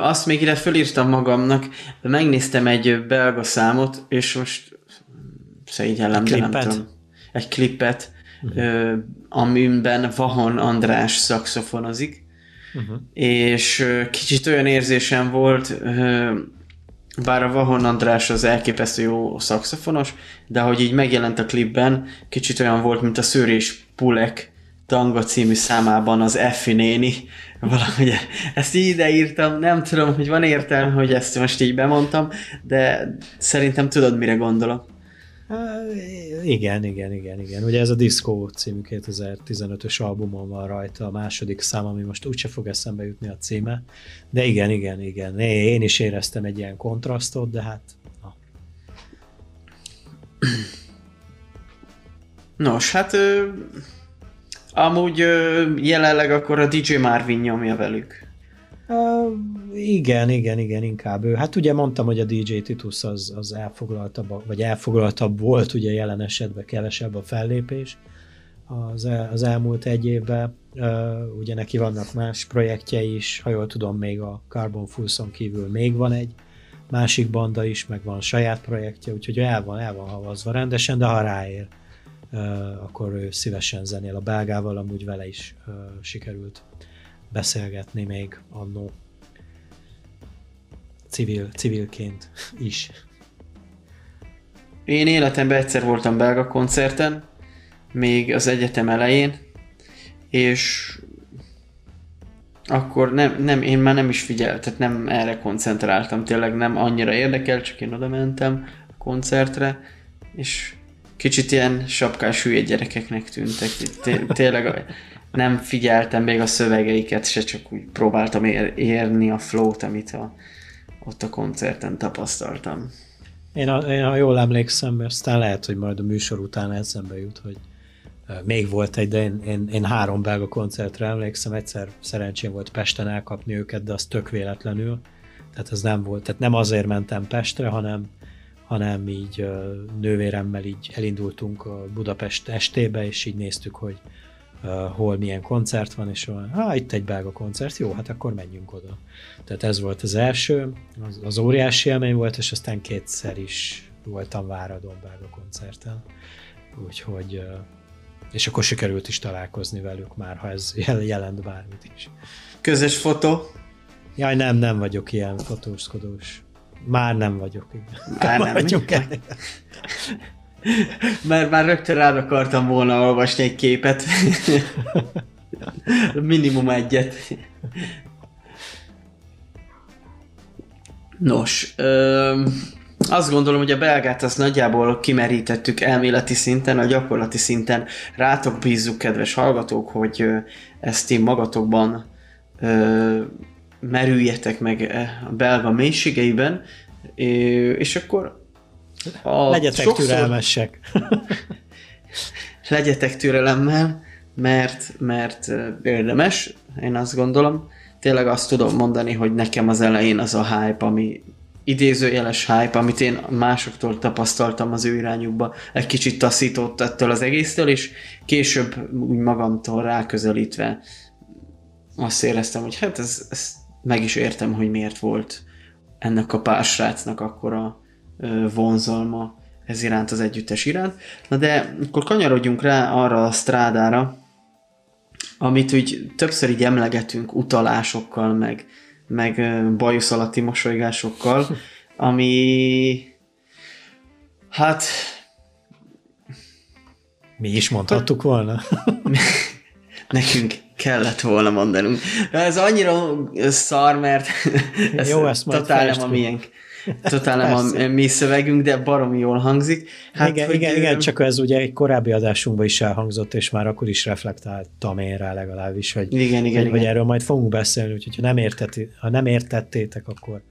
Azt még ide fölírtam magamnak, megnéztem egy belga számot, és most szégyellem, de nem tudom. Egy klippet, uh-huh. amiben Vahon András szakszofonozik, uh-huh. és kicsit olyan érzésem volt, bár a Vahon András az elképesztő jó szakszofonos, de hogy így megjelent a klipben, kicsit olyan volt, mint a Szőrés Pulek Tanga című számában az Effi néni, valahogy ezt így ideírtam, nem tudom, hogy van értelme, hogy ezt most így bemondtam, de szerintem tudod, mire gondolok.
Igen, igen, igen, igen. Ugye ez a Disco című 2015-ös albumon van rajta a második szám, ami most úgyse fog eszembe jutni a címe. De igen, igen, igen. Én is éreztem egy ilyen kontrasztot, de hát... Na.
Nos, hát amúgy jelenleg akkor a DJ Marvin nyomja velük.
Igen, igen, igen, inkább ő. Hát ugye mondtam, hogy a DJ Titus az, az elfoglaltabb, vagy elfoglaltabb volt, ugye jelen esetben kevesebb a fellépés az, el, az elmúlt egy évben. Uh, ugye neki vannak más projektjei is, ha jól tudom, még a Carbon Fulson kívül még van egy másik banda is, meg van saját projektje, úgyhogy el van, el van havazva rendesen, de ha ráér, uh, akkor ő szívesen zenél a belgával, amúgy vele is uh, sikerült beszélgetni még annó civil, civilként is.
Én életemben egyszer voltam belga koncerten, még az egyetem elején, és akkor nem, nem, én már nem is figyeltem, tehát nem erre koncentráltam, tényleg nem annyira érdekel, csak én oda mentem a koncertre, és kicsit ilyen sapkás hülye gyerekeknek tűntek. Tényleg nem figyeltem még a szövegeiket, se csak úgy próbáltam ér- érni a flow-t, amit a, ott a koncerten tapasztaltam.
Én, a, én ha jól emlékszem, mert aztán lehet, hogy majd a műsor után eszembe jut, hogy még volt egy, de én, én, én három belga koncertre emlékszem, egyszer szerencsém volt Pesten elkapni őket, de az tök véletlenül. Tehát az nem volt, tehát nem azért mentem Pestre, hanem, hanem így nővéremmel így elindultunk a Budapest estébe, és így néztük, hogy hol milyen koncert van, és van, hát itt egy belga koncert, jó, hát akkor menjünk oda. Tehát ez volt az első, az, az óriási élmény volt, és aztán kétszer is voltam Váradon belga koncerten. Úgyhogy, és akkor sikerült is találkozni velük már, ha ez jelent bármit is.
Közös fotó?
Jaj, nem, nem vagyok ilyen fotóskodós. Már nem vagyok.
Igen. Már nem vagyok Mert már rögtön rá akartam volna olvasni egy képet. Minimum egyet. Nos, ö, azt gondolom, hogy a belgát az nagyjából kimerítettük elméleti szinten, a gyakorlati szinten rátok bízzuk, kedves hallgatók, hogy ezt ti magatokban ö, merüljetek meg a belga mélységeiben, és akkor
a Legyetek sokszor... türelmesek.
Legyetek türelemmel, mert, mert érdemes, én azt gondolom. Tényleg azt tudom mondani, hogy nekem az elején az a hype, ami idézőjeles hype, amit én másoktól tapasztaltam az ő irányukba, egy kicsit taszított ettől az egésztől, és később úgy magamtól ráközelítve azt éreztem, hogy hát ez, ez meg is értem, hogy miért volt ennek a pár srácnak akkor a vonzalma ez iránt, az együttes iránt. Na de akkor kanyarodjunk rá arra a strádára, amit úgy többször így emlegetünk utalásokkal, meg, meg bajusz alatti mosolygásokkal, ami hát
mi is mondhattuk volna.
Nekünk kellett volna mondanunk. Ez annyira szar, mert ez Jó, ezt totál nem a miénk. Totál nem a mi szövegünk, de baromi jól hangzik.
Hát, igen, hogy, igen, igen, csak ez ugye egy korábbi adásunkban is elhangzott, és már akkor is reflektáltam én rá legalábbis, hogy,
igen, igen,
hogy, igen. erről majd fogunk beszélni, úgyhogy ha nem, érteti, ha nem értettétek, akkor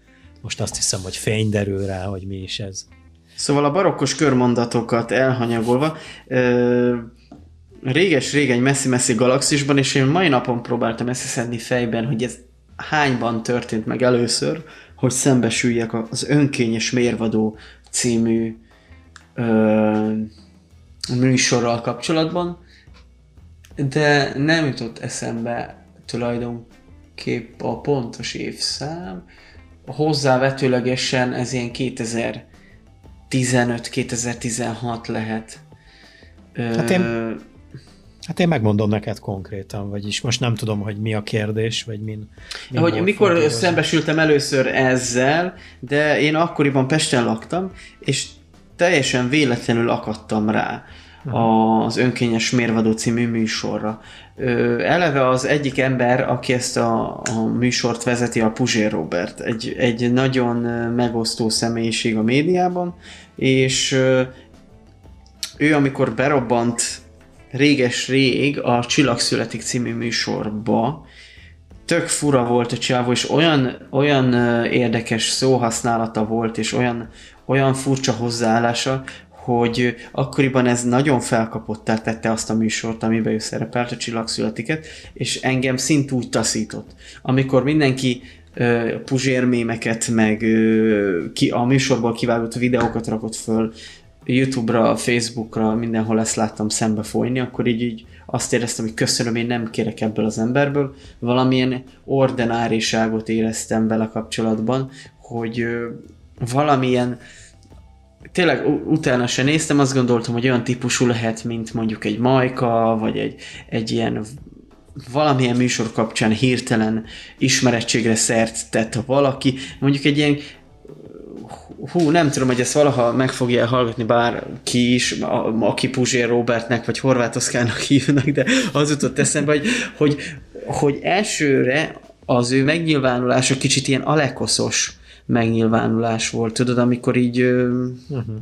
most azt hiszem, hogy fény derül rá, hogy mi is ez.
Szóval a barokkos körmondatokat elhanyagolva, ö, réges-régen messzi-messzi galaxisban, és én mai napon próbáltam összeszedni fejben, hogy ez hányban történt meg először, hogy szembesüljek az Önkényes Mérvadó című ö, műsorral kapcsolatban, de nem jutott eszembe tulajdonképp a pontos évszám. Hozzávetőlegesen ez ilyen 2015-2016 lehet.
Hát én, hát én megmondom neked konkrétan, vagyis most nem tudom, hogy mi a kérdés, vagy min.
min hogy mikor szembesültem először ezzel, de én akkoriban Pesten laktam, és teljesen véletlenül akadtam rá az Önkényes Mérvadó című műsorra. Eleve az egyik ember, aki ezt a, a műsort vezeti, a Puzsér Robert. Egy, egy nagyon megosztó személyiség a médiában, és ő amikor berobbant réges-rég a Csillag születik című műsorba, tök fura volt a csávó, és olyan, olyan érdekes szóhasználata volt, és olyan, olyan furcsa hozzáállása, hogy akkoriban ez nagyon felkapottá tette azt a műsort, amiben ő szerepelt, a Csillagszületiket, és engem szint úgy taszított. Amikor mindenki puzsérmémeket, meg ki, a műsorból kivágott videókat rakott föl, Youtube-ra, Facebookra, mindenhol ezt láttam szembe folyni, akkor így, így azt éreztem, hogy köszönöm, én nem kérek ebből az emberből. Valamilyen ordináriságot éreztem vele kapcsolatban, hogy valamilyen tényleg utána se néztem, azt gondoltam, hogy olyan típusú lehet, mint mondjuk egy Majka, vagy egy, egy ilyen valamilyen műsor kapcsán hirtelen ismerettségre szert tett valaki, mondjuk egy ilyen hú, nem tudom, hogy ezt valaha meg fogja hallgatni bárki is, a, aki Puzsér Robertnek vagy Horváth hívnak, de az jutott eszembe, hogy, hogy, hogy elsőre az ő megnyilvánulása kicsit ilyen alekoszos megnyilvánulás volt, tudod, amikor így... Uh-huh.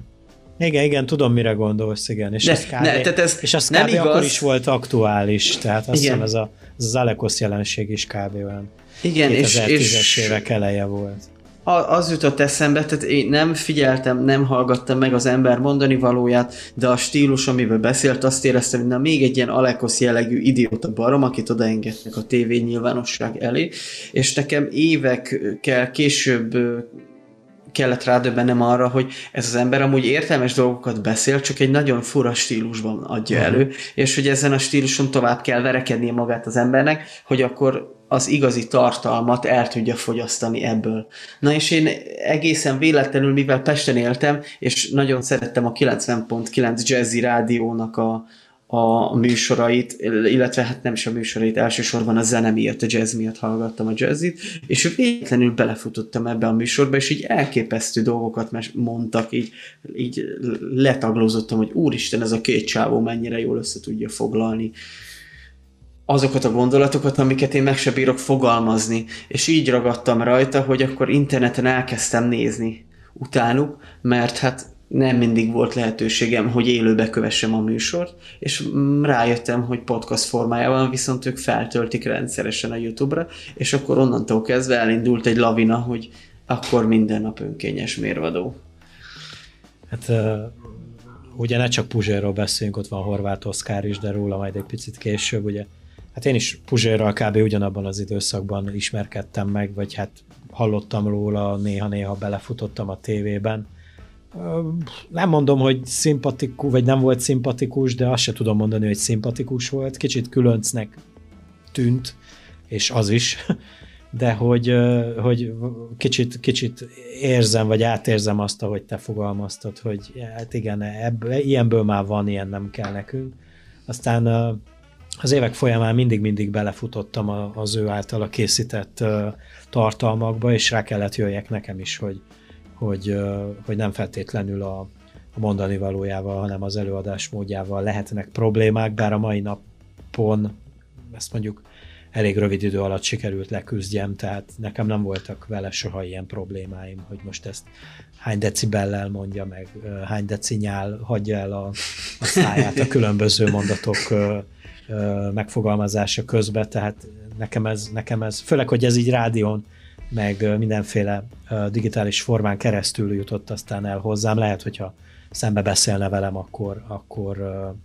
Igen, igen, tudom, mire gondolsz, igen. És
de,
az kb,
ne, tehát ez
és az nem kb. igaz. akkor is volt aktuális, tehát azt igen. hiszem ez, a, ez az Alekosz jelenség is kb. olyan
igen, 2010-es és, és
évek eleje volt
az jutott eszembe, tehát én nem figyeltem, nem hallgattam meg az ember mondani valóját, de a stílus, amivel beszélt, azt éreztem, hogy na még egy ilyen Alekosz jellegű idióta barom, akit odaengedtek a tévé nyilvánosság elé, és nekem évekkel később kellett rádöbbennem arra, hogy ez az ember amúgy értelmes dolgokat beszél, csak egy nagyon fura stílusban adja uh-huh. elő, és hogy ezen a stíluson tovább kell verekednie magát az embernek, hogy akkor az igazi tartalmat el tudja fogyasztani ebből. Na és én egészen véletlenül, mivel Pesten éltem, és nagyon szerettem a 90.9 Jazzy rádiónak a, a műsorait, illetve hát nem is a műsorait, elsősorban a zene miatt, a jazz miatt hallgattam a jazzit, és véletlenül belefutottam ebbe a műsorba, és így elképesztő dolgokat mondtak, így, így letaglózottam, hogy úristen, ez a két csávó mennyire jól össze tudja foglalni azokat a gondolatokat, amiket én meg se bírok fogalmazni, és így ragadtam rajta, hogy akkor interneten elkezdtem nézni utánuk, mert hát nem mindig volt lehetőségem, hogy élőbe kövessem a műsort, és rájöttem, hogy podcast formájában viszont ők feltöltik rendszeresen a YouTube-ra, és akkor onnantól kezdve elindult egy lavina, hogy akkor minden nap önkényes mérvadó.
Hát ugye ne csak Puzsérról beszéljünk, ott van Horváth Oszkár is, de róla majd egy picit később, ugye Hát én is Puzsérral kb. ugyanabban az időszakban ismerkedtem meg, vagy hát hallottam róla, néha-néha belefutottam a tévében. Nem mondom, hogy szimpatikus, vagy nem volt szimpatikus, de azt se tudom mondani, hogy szimpatikus volt. Kicsit különcnek tűnt, és az is, de hogy, hogy kicsit, kicsit érzem, vagy átérzem azt, ahogy te fogalmaztad, hogy hát igen, ebből, ilyenből már van, ilyen nem kell nekünk. Aztán az évek folyamán mindig-mindig belefutottam az ő általa készített tartalmakba, és rá kellett jöjjek nekem is, hogy, hogy, hogy nem feltétlenül a, a mondani valójával, hanem az előadás módjával lehetnek problémák, bár a mai napon ezt mondjuk elég rövid idő alatt sikerült leküzdjem, tehát nekem nem voltak vele soha ilyen problémáim, hogy most ezt hány decibellel mondja meg, hány decinyál hagyja el a, a száját a különböző mondatok megfogalmazása közben, tehát nekem ez, nekem ez, főleg, hogy ez így rádión meg mindenféle digitális formán keresztül jutott aztán el hozzám. Lehet, hogyha szembe beszélne velem, akkor, akkor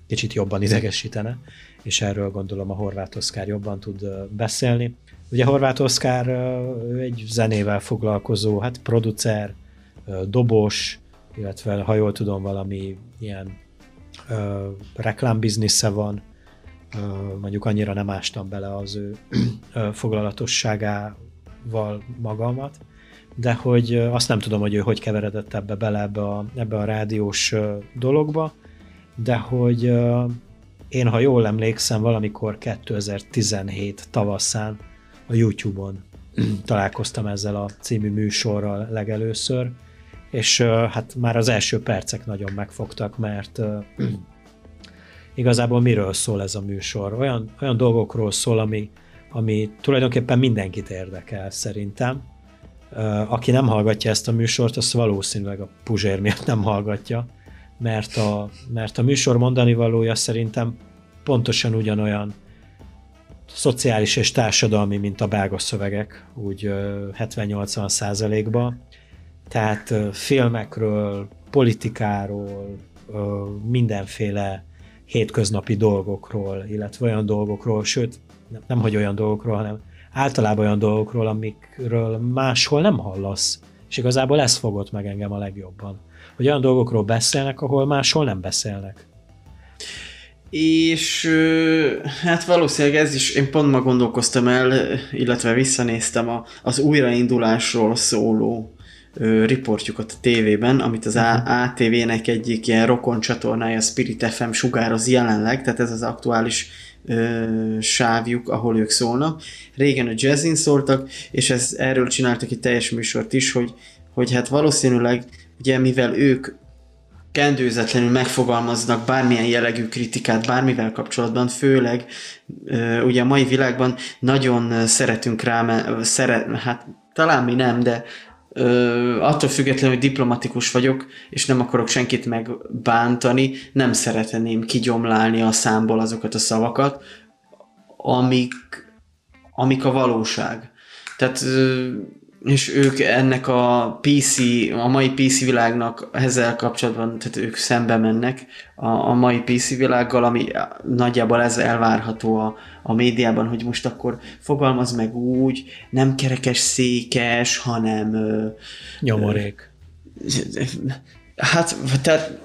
kicsit jobban idegesítene, és erről gondolom a Horváth Oszkár jobban tud beszélni. Ugye Horváth Oszkár egy zenével foglalkozó, hát producer, dobos, illetve ha jól tudom, valami ilyen reklámbiznisze van, mondjuk annyira nem ástam bele az ő foglalatosságával magamat, de hogy azt nem tudom, hogy ő hogy keveredett ebbe bele ebbe a, ebbe a rádiós dologba, de hogy én, ha jól emlékszem, valamikor 2017 tavaszán a YouTube-on találkoztam ezzel a című műsorral legelőször, és hát már az első percek nagyon megfogtak, mert igazából miről szól ez a műsor? Olyan, olyan dolgokról szól, ami, ami tulajdonképpen mindenkit érdekel szerintem. Aki nem hallgatja ezt a műsort, az valószínűleg a Puzsér miatt nem hallgatja, mert a, mert a műsor mondani valója szerintem pontosan ugyanolyan szociális és társadalmi, mint a belga szövegek, úgy 70-80 százalékban. Tehát filmekről, politikáról, mindenféle hétköznapi dolgokról, illetve olyan dolgokról, sőt, nem hogy olyan dolgokról, hanem általában olyan dolgokról, amikről máshol nem hallasz. És igazából ez fogott meg engem a legjobban. Hogy olyan dolgokról beszélnek, ahol máshol nem beszélnek.
És hát valószínűleg ez is, én pont ma gondolkoztam el, illetve visszanéztem a, az újraindulásról szóló riportjukat a tévében, amit az uh-huh. ATV-nek egyik ilyen rokon csatornája, Spirit FM sugároz jelenleg, tehát ez az aktuális ö, sávjuk, ahol ők szólnak. Régen a jazzin szóltak, és ez, erről csináltak egy teljes műsort is, hogy, hogy hát valószínűleg, ugye mivel ők kendőzetlenül megfogalmaznak bármilyen jellegű kritikát bármivel kapcsolatban, főleg ugye a mai világban nagyon szeretünk rá, szeret, hát talán mi nem, de ö, attól függetlenül, hogy diplomatikus vagyok, és nem akarok senkit megbántani, nem szeretném kigyomlálni a számból azokat a szavakat, amik, amik a valóság. Tehát ö, és ők ennek a PC, a mai PC világnak ezzel kapcsolatban, tehát ők szembe mennek a, a mai PC világgal, ami nagyjából ez elvárható a, a médiában, hogy most akkor fogalmaz meg úgy, nem kerekes székes, hanem...
Nyomorék.
hát, tehát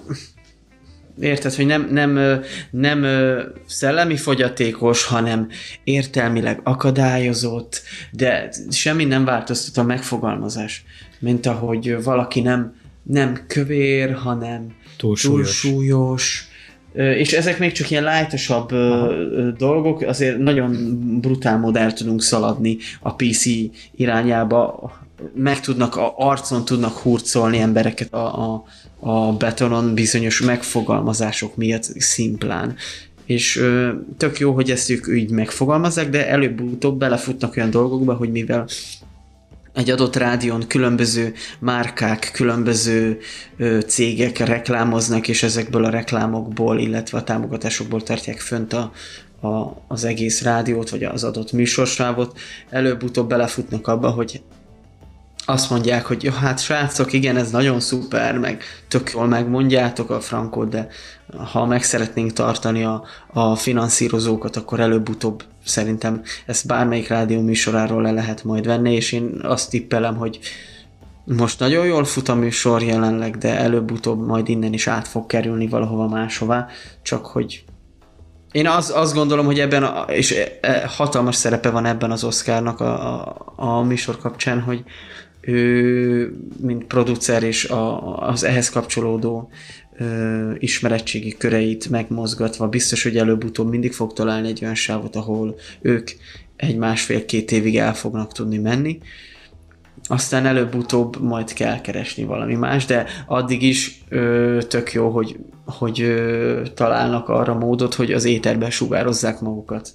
Érted, hogy nem, nem, nem szellemi fogyatékos, hanem értelmileg akadályozott, de semmi nem változtat a megfogalmazás, mint ahogy valaki nem, nem kövér, hanem túlsúlyos. túlsúlyos. És ezek még csak ilyen lájtosabb dolgok, azért nagyon brutál modell tudunk szaladni a PC irányába, meg tudnak, a arcon tudnak hurcolni embereket a, a, a betonon bizonyos megfogalmazások miatt szimplán. És ö, tök jó, hogy ezt ők így megfogalmazzák, de előbb-utóbb belefutnak olyan dolgokba, hogy mivel egy adott rádión különböző márkák, különböző ö, cégek reklámoznak, és ezekből a reklámokból, illetve a támogatásokból tartják fönt a, a, az egész rádiót, vagy az adott műsorsávot, előbb-utóbb belefutnak abba, hogy azt mondják, hogy jó, hát srácok, igen, ez nagyon szuper, meg tök jól megmondjátok a frankot, de ha meg szeretnénk tartani a, a finanszírozókat, akkor előbb-utóbb szerintem ezt bármelyik rádió műsoráról le lehet majd venni, és én azt tippelem, hogy most nagyon jól fut a műsor jelenleg, de előbb-utóbb majd innen is át fog kerülni valahova máshová, csak hogy én az, azt gondolom, hogy ebben, a, és e, hatalmas szerepe van ebben az Oscarnak a, a, a műsor kapcsán, hogy, ő, mint producer és a, az ehhez kapcsolódó ö, ismeretségi köreit megmozgatva biztos, hogy előbb-utóbb mindig fog találni egy olyan sávot, ahol ők egy másfél-két évig el fognak tudni menni. Aztán előbb-utóbb majd kell keresni valami más, de addig is ö, tök jó, hogy, hogy ö, találnak arra módot, hogy az éterben sugározzák magukat.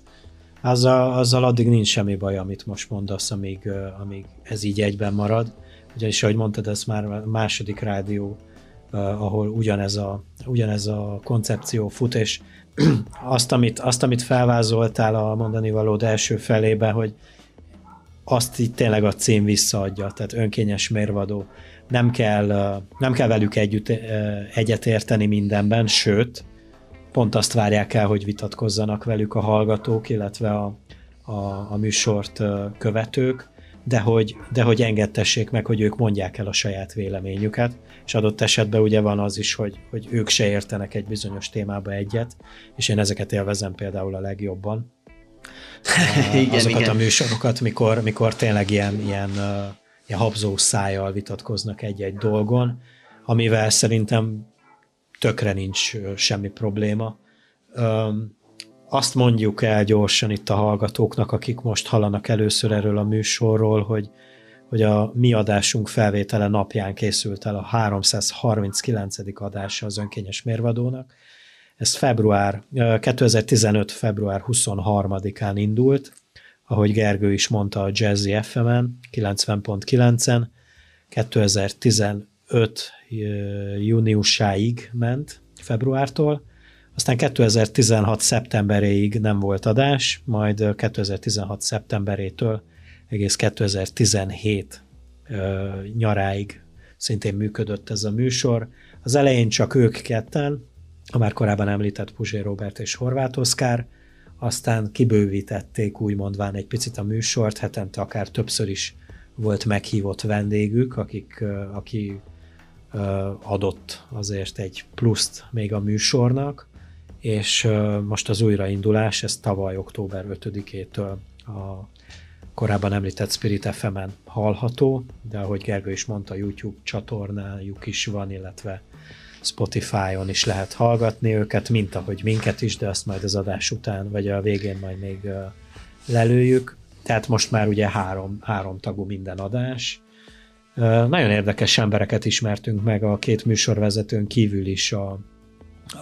Azzal, azzal addig nincs semmi baj, amit most mondasz, amíg, amíg ez így egyben marad. Ugyanis, ahogy mondtad, ez már a második rádió, ahol ugyanez a, ugyanez a koncepció fut, és azt amit, azt, amit felvázoltál a mondani valód első felébe, hogy azt így tényleg a cím visszaadja, tehát önkényes mérvadó. Nem kell, nem kell velük együtt egyetérteni mindenben, sőt, pont azt várják el, hogy vitatkozzanak velük a hallgatók, illetve a, a, a műsort követők, de hogy, de hogy engedtessék meg, hogy ők mondják el a saját véleményüket, és adott esetben ugye van az is, hogy, hogy ők se értenek egy bizonyos témába egyet, és én ezeket élvezem például a legjobban. igen, azokat igen. a műsorokat, mikor, mikor tényleg ilyen, ilyen, ilyen habzó szájjal vitatkoznak egy-egy dolgon, amivel szerintem tökre nincs semmi probléma. Azt mondjuk el gyorsan itt a hallgatóknak, akik most hallanak először erről a műsorról, hogy, hogy a mi adásunk felvétele napján készült el a 339. adása az önkényes mérvadónak. Ez február, 2015. február 23-án indult, ahogy Gergő is mondta a Jazzy FM-en, 90.9-en, 2015 júniusáig ment, februártól, aztán 2016 szeptemberéig nem volt adás, majd 2016 szeptemberétől egész 2017 nyaráig szintén működött ez a műsor. Az elején csak ők ketten, a már korábban említett Puzsé Robert és Horváth Oszkár, aztán kibővítették úgy mondván egy picit a műsort, hetente akár többször is volt meghívott vendégük, akik, aki adott azért egy pluszt még a műsornak, és most az újraindulás, ez tavaly október 5-től a korábban említett Spirit FM-en hallható, de ahogy Gergő is mondta, YouTube csatornájuk is van, illetve Spotify-on is lehet hallgatni őket, mint ahogy minket is, de azt majd az adás után, vagy a végén majd még lelőjük. Tehát most már ugye három, három tagú minden adás. Nagyon érdekes embereket ismertünk meg a két műsorvezetőn kívül is a,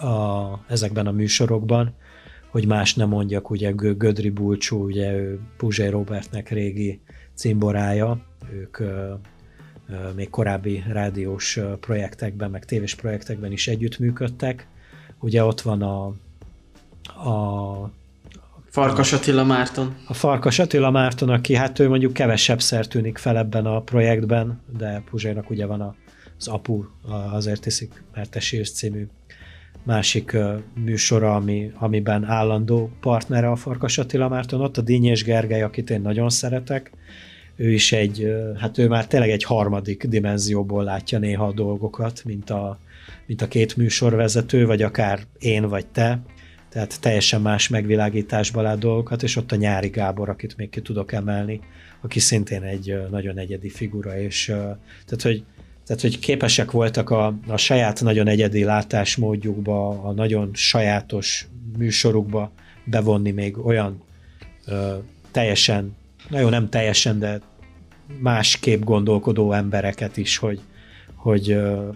a, ezekben a műsorokban, hogy más nem mondjak, ugye Gödri Bulcsú, ugye ő Puzsé Robertnek régi cimborája, ők még korábbi rádiós projektekben, meg tévés projektekben is együttműködtek. Ugye ott van a, a
Farkas Attila Márton.
A Farkas Attila Márton, aki hát ő mondjuk kevesebb szer tűnik fel ebben a projektben, de Puzsérnak ugye van az Apu, azért tiszik, mert Esés című másik műsora, ami, amiben állandó partnere a Farkas Attila Márton, ott a Dínyés Gergely, akit én nagyon szeretek, ő is egy, hát ő már tényleg egy harmadik dimenzióból látja néha a dolgokat, mint a, mint a két műsorvezető, vagy akár én vagy te, tehát teljesen más megvilágításban lát dolgokat, és ott a Nyári Gábor, akit még ki tudok emelni, aki szintén egy nagyon egyedi figura, és tehát, hogy tehát, hogy képesek voltak a, a saját nagyon egyedi látásmódjukba, a nagyon sajátos műsorukba bevonni még olyan ö, teljesen, nagyon nem teljesen, de másképp gondolkodó embereket is, hogy, hogy, ö,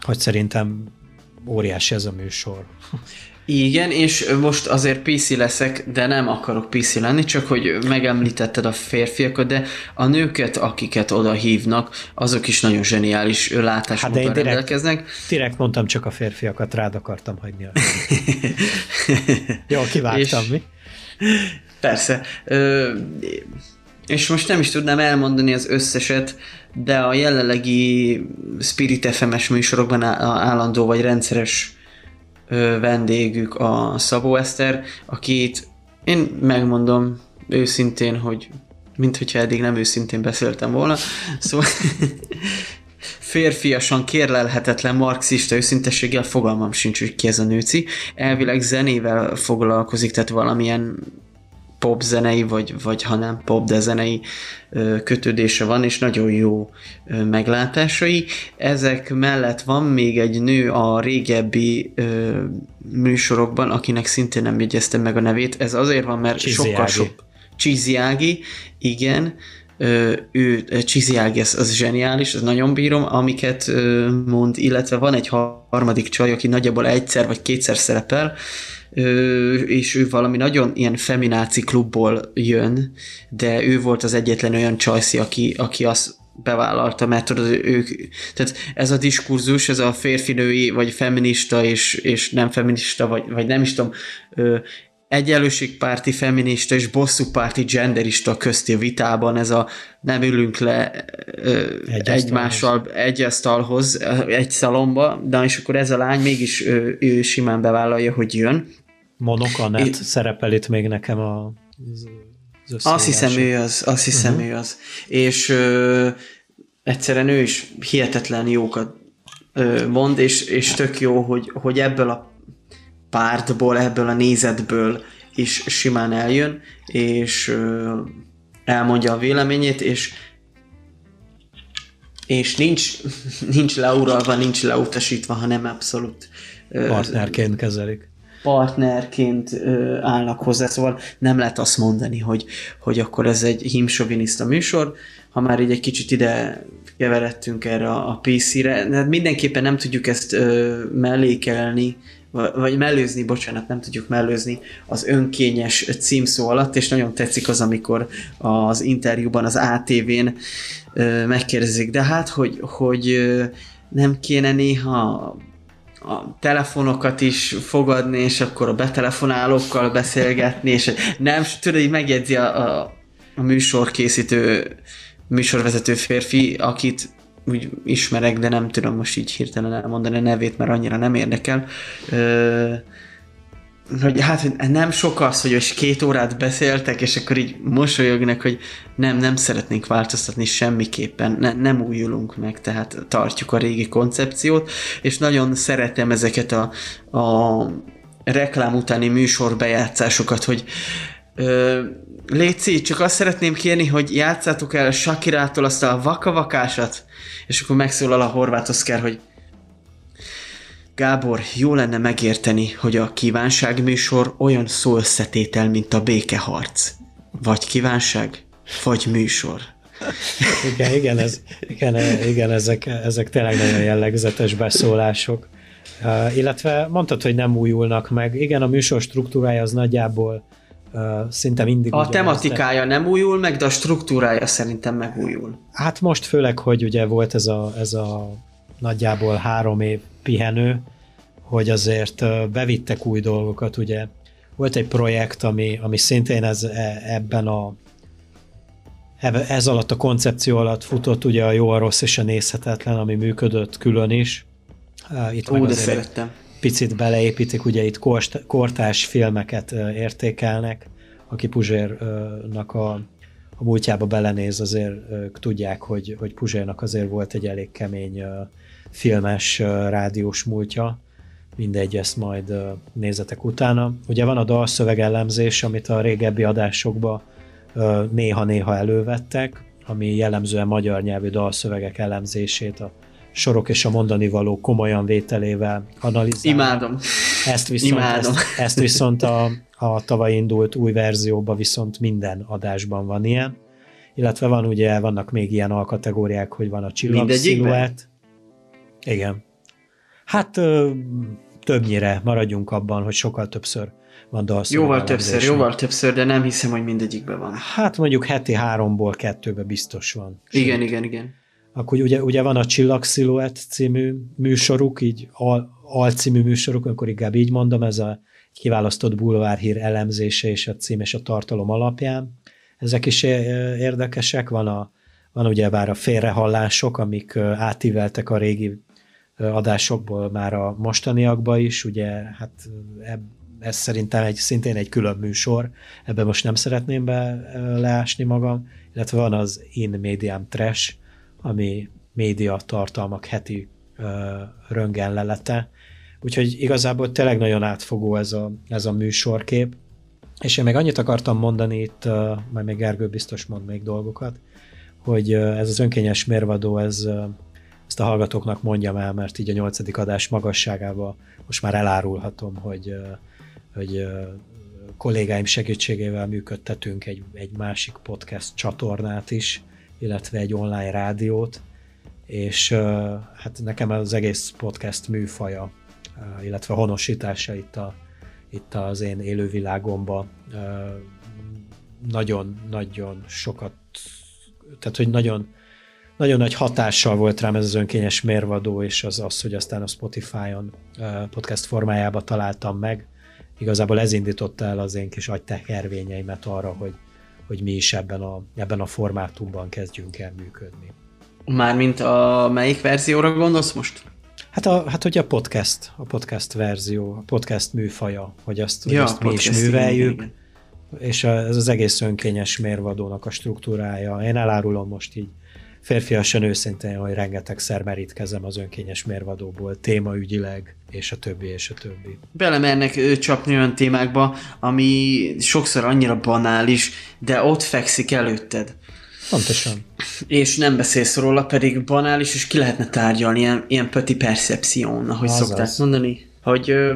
hogy szerintem óriási ez a műsor.
Igen, és most azért PC leszek, de nem akarok PC lenni, csak hogy megemlítetted a férfiakat, de a nőket, akiket oda hívnak, azok is nagyon zseniális látásmóddal hát direkt, rendelkeznek.
Direkt mondtam, csak a férfiakat rád akartam hagyni. Jó, kivágtam, és, mi?
Persze. Ö, és most nem is tudnám elmondani az összeset, de a jelenlegi Spirit FM-es műsorokban állandó vagy rendszeres vendégük a Szabó Eszter, akit én megmondom őszintén, hogy mint hogyha eddig nem őszintén beszéltem volna. Szóval férfiasan kérlelhetetlen marxista őszintességgel fogalmam sincs, hogy ki ez a nőci. Elvileg zenével foglalkozik, tehát valamilyen pop zenei, vagy, vagy ha nem pop, de zenei kötődése van, és nagyon jó meglátásai. Ezek mellett van még egy nő a régebbi ö, műsorokban, akinek szintén nem jegyeztem meg a nevét. Ez azért van, mert Csiziági. sokkal sok... Csiziági, igen, ő, Csiziági, ez az zseniális, ez nagyon bírom, amiket mond, illetve van egy harmadik csaj, aki nagyjából egyszer vagy kétszer szerepel, és ő valami nagyon ilyen femináci klubból jön, de ő volt az egyetlen olyan csajszi, aki, aki azt bevállalta, mert tudod, ők, tehát ez a diskurzus, ez a férfinői, vagy feminista és, és nem feminista, vagy, vagy nem is tudom, egyenlőségpárti feminista és bosszúpárti genderista közti a vitában ez a nem ülünk le ö,
Egy
egymással egy asztalhoz, egy szalomba, de és akkor ez a lány mégis ő, ő simán bevállalja, hogy jön.
Monokanet
Én-
szerepel itt még nekem a az
Azt hiszem ő az, azt hiszem
Mhm.
ő az. És ö, egyszerűen ő is hihetetlen jókat ö, mond, és, és tök jó, hogy, hogy ebből a pártból, ebből a nézetből is simán eljön, és ö, elmondja a véleményét, és és nincs, nincs leuralva, nincs leutasítva, hanem abszolút
partnerként kezelik.
Partnerként ö, állnak hozzá, szóval nem lehet azt mondani, hogy, hogy akkor ez egy himsoviniszta műsor, ha már így egy kicsit ide keveredtünk erre a a PC-re, de hát mindenképpen nem tudjuk ezt ö, mellékelni, vagy mellőzni, bocsánat, nem tudjuk mellőzni az önkényes címszó alatt, és nagyon tetszik az, amikor az interjúban az ATV-n megkérdezik, de hát, hogy, hogy nem kéne néha a telefonokat is fogadni, és akkor a betelefonálókkal beszélgetni, és nem, tudod, így megjegyzi a, a, a műsorkészítő, műsorvezető férfi, akit úgy ismerek, de nem tudom most így hirtelen elmondani a nevét, mert annyira nem érdekel. Ö, hogy hát nem sok az, hogy most két órát beszéltek, és akkor így mosolyognak, hogy nem, nem szeretnénk változtatni semmiképpen, ne, nem újulunk meg, tehát tartjuk a régi koncepciót, és nagyon szeretem ezeket a, a reklám utáni műsorbejátszásokat, hogy ö, Léci, csak azt szeretném kérni, hogy játszátok el Shakirától azt a vakavakásat, és akkor megszólal a horvát Oszkár, hogy Gábor, jó lenne megérteni, hogy a kívánságműsor olyan szó összetétel, mint a békeharc. Vagy kívánság, vagy műsor.
Igen, igen, ez, igen, igen ezek, ezek tényleg nagyon jellegzetes beszólások. Uh, illetve mondtad, hogy nem újulnak meg. Igen, a műsor struktúrája az nagyjából uh, szinte mindig
A
ugyanaz,
tematikája nem újul meg, de a struktúrája szerintem megújul.
Hát most főleg, hogy ugye volt ez a, ez a nagyjából három év pihenő, hogy azért bevittek új dolgokat, ugye. Volt egy projekt, ami, ami szintén ez, e- ebben a ez alatt a koncepció alatt futott, ugye a jó, a rossz és a nézhetetlen, ami működött külön is. Itt
Ú, de szerettem.
picit beleépítik, ugye itt korst- kortás filmeket értékelnek, aki Puzsérnak a, a múltjába belenéz, azért tudják, hogy, hogy Puzsérnak azért volt egy elég kemény filmes, rádiós múltja, mindegy, ezt majd ö, nézzetek utána. Ugye van a dalszöveg elemzés, amit a régebbi adásokban ö, néha-néha elővettek, ami jellemzően magyar nyelvű dalszövegek elemzését a sorok és a mondani való komolyan vételével analizálja.
Imádom.
Ezt viszont,
Imádom.
ezt, ezt viszont a, a tavaly indult új verzióban viszont minden adásban van ilyen. Illetve van ugye, vannak még ilyen alkategóriák, hogy van a csillag
Mindegyikben?
sziluett. Igen. Hát ö, többnyire maradjunk abban, hogy sokkal többször van dalszöveg
Jóval többször, jóval többször, de nem hiszem, hogy mindegyikben van.
Hát mondjuk heti háromból kettőbe biztos van.
Igen, igen, igen.
Akkor ugye, ugye van a Csillag Sziluett című műsoruk, így al, alcímű műsoruk, akkor inkább így mondom, ez a kiválasztott bulvárhír elemzése és a cím és a tartalom alapján. Ezek is é- érdekesek, van, a, van ugye bár a félrehallások, amik ö, átíveltek a régi adásokból már a mostaniakba is, ugye hát eb, ez szerintem egy, szintén egy külön műsor, ebben most nem szeretném be leásni magam, illetve van az In Medium Trash, ami média tartalmak heti ö, röntgenlelete. Úgyhogy igazából tényleg nagyon átfogó ez a, ez a műsorkép. És én még annyit akartam mondani itt, majd még Gergő biztos mond még dolgokat, hogy ez az önkényes mérvadó, ez, ezt a hallgatóknak mondjam el, mert így a nyolcadik adás magasságával most már elárulhatom, hogy, hogy kollégáim segítségével működtetünk egy, egy másik podcast csatornát is, illetve egy online rádiót, és hát nekem az egész podcast műfaja, illetve honosítása itt, a, itt az én élővilágomba nagyon-nagyon sokat, tehát hogy nagyon, nagyon nagy hatással volt rám ez az önkényes mérvadó, és az az, hogy aztán a Spotify-on podcast formájába találtam meg, igazából ez indította el az én kis agytekervényeimet arra, hogy, hogy mi is ebben a, ebben a formátumban kezdjünk el működni.
Mármint a melyik verzióra gondolsz most?
Hát, a, hát ugye a podcast, a podcast verzió, a podcast műfaja, hogy azt,
Ja,
hogy azt mi is műveljük,
igen, igen.
és ez az egész önkényes mérvadónak a struktúrája. Én elárulom most így férfiasan őszintén, hogy rengetegszer merítkezem az önkényes mérvadóból, témaügyileg, és a többi, és a többi.
Belemernek csapni olyan témákba, ami sokszor annyira banális, de ott fekszik előtted.
Pontosan.
És nem beszélsz róla, pedig banális, és ki lehetne tárgyalni ilyen, ilyen pöti percepción, ahogy
Azaz.
szokták mondani. Hogy ö,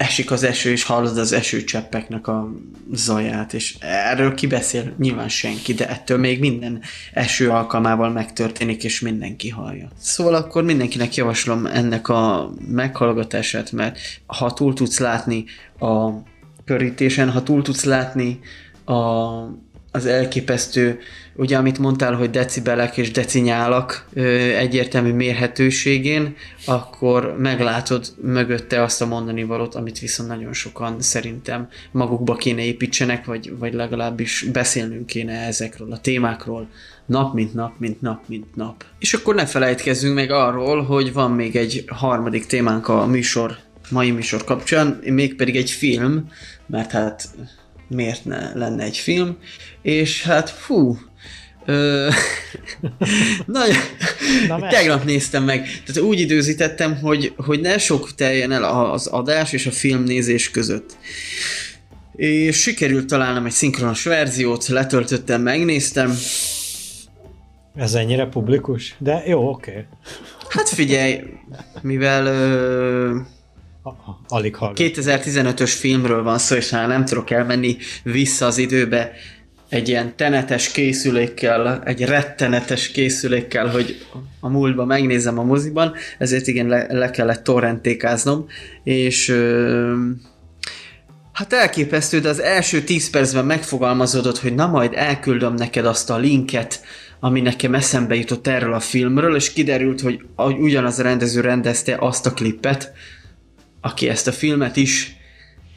esik az eső, és hallod az esőcseppeknek a zaját, és erről ki beszél? Nyilván senki, de ettől még minden eső alkalmával megtörténik, és mindenki hallja. Szóval akkor mindenkinek javaslom ennek a meghallgatását, mert ha túl tudsz látni a körítésen, ha túl tudsz látni a, az elképesztő, ugye amit mondtál, hogy decibelek és decinyálak ö, egyértelmű mérhetőségén, akkor meglátod mögötte azt a mondani valót, amit viszont nagyon sokan szerintem magukba kéne építsenek, vagy, vagy legalábbis beszélnünk kéne ezekről a témákról nap mint nap, mint nap, mint nap. És akkor ne felejtkezzünk meg arról, hogy van még egy harmadik témánk a műsor, mai műsor kapcsán, mégpedig egy film, mert hát miért ne lenne egy film, és hát fú,
Na,
tegnap néztem meg, tehát úgy időzítettem, hogy, hogy ne sok teljen el az adás és a filmnézés között. És sikerült találnom egy szinkronos verziót, letöltöttem, megnéztem.
Ez ennyire publikus? De jó, oké. Okay.
Hát figyelj, mivel ö,
Alig hallgat.
2015-ös filmről van szó, és hát nem tudok elmenni vissza az időbe egy ilyen tenetes készülékkel, egy rettenetes készülékkel, hogy a múltba megnézem a moziban, ezért igen, le, le kellett torrentékáznom, és ö, hát elképesztő, de az első 10 percben megfogalmazódott, hogy na majd elküldöm neked azt a linket, ami nekem eszembe jutott erről a filmről, és kiderült, hogy ugyanaz a rendező rendezte azt a klippet, aki ezt a filmet is,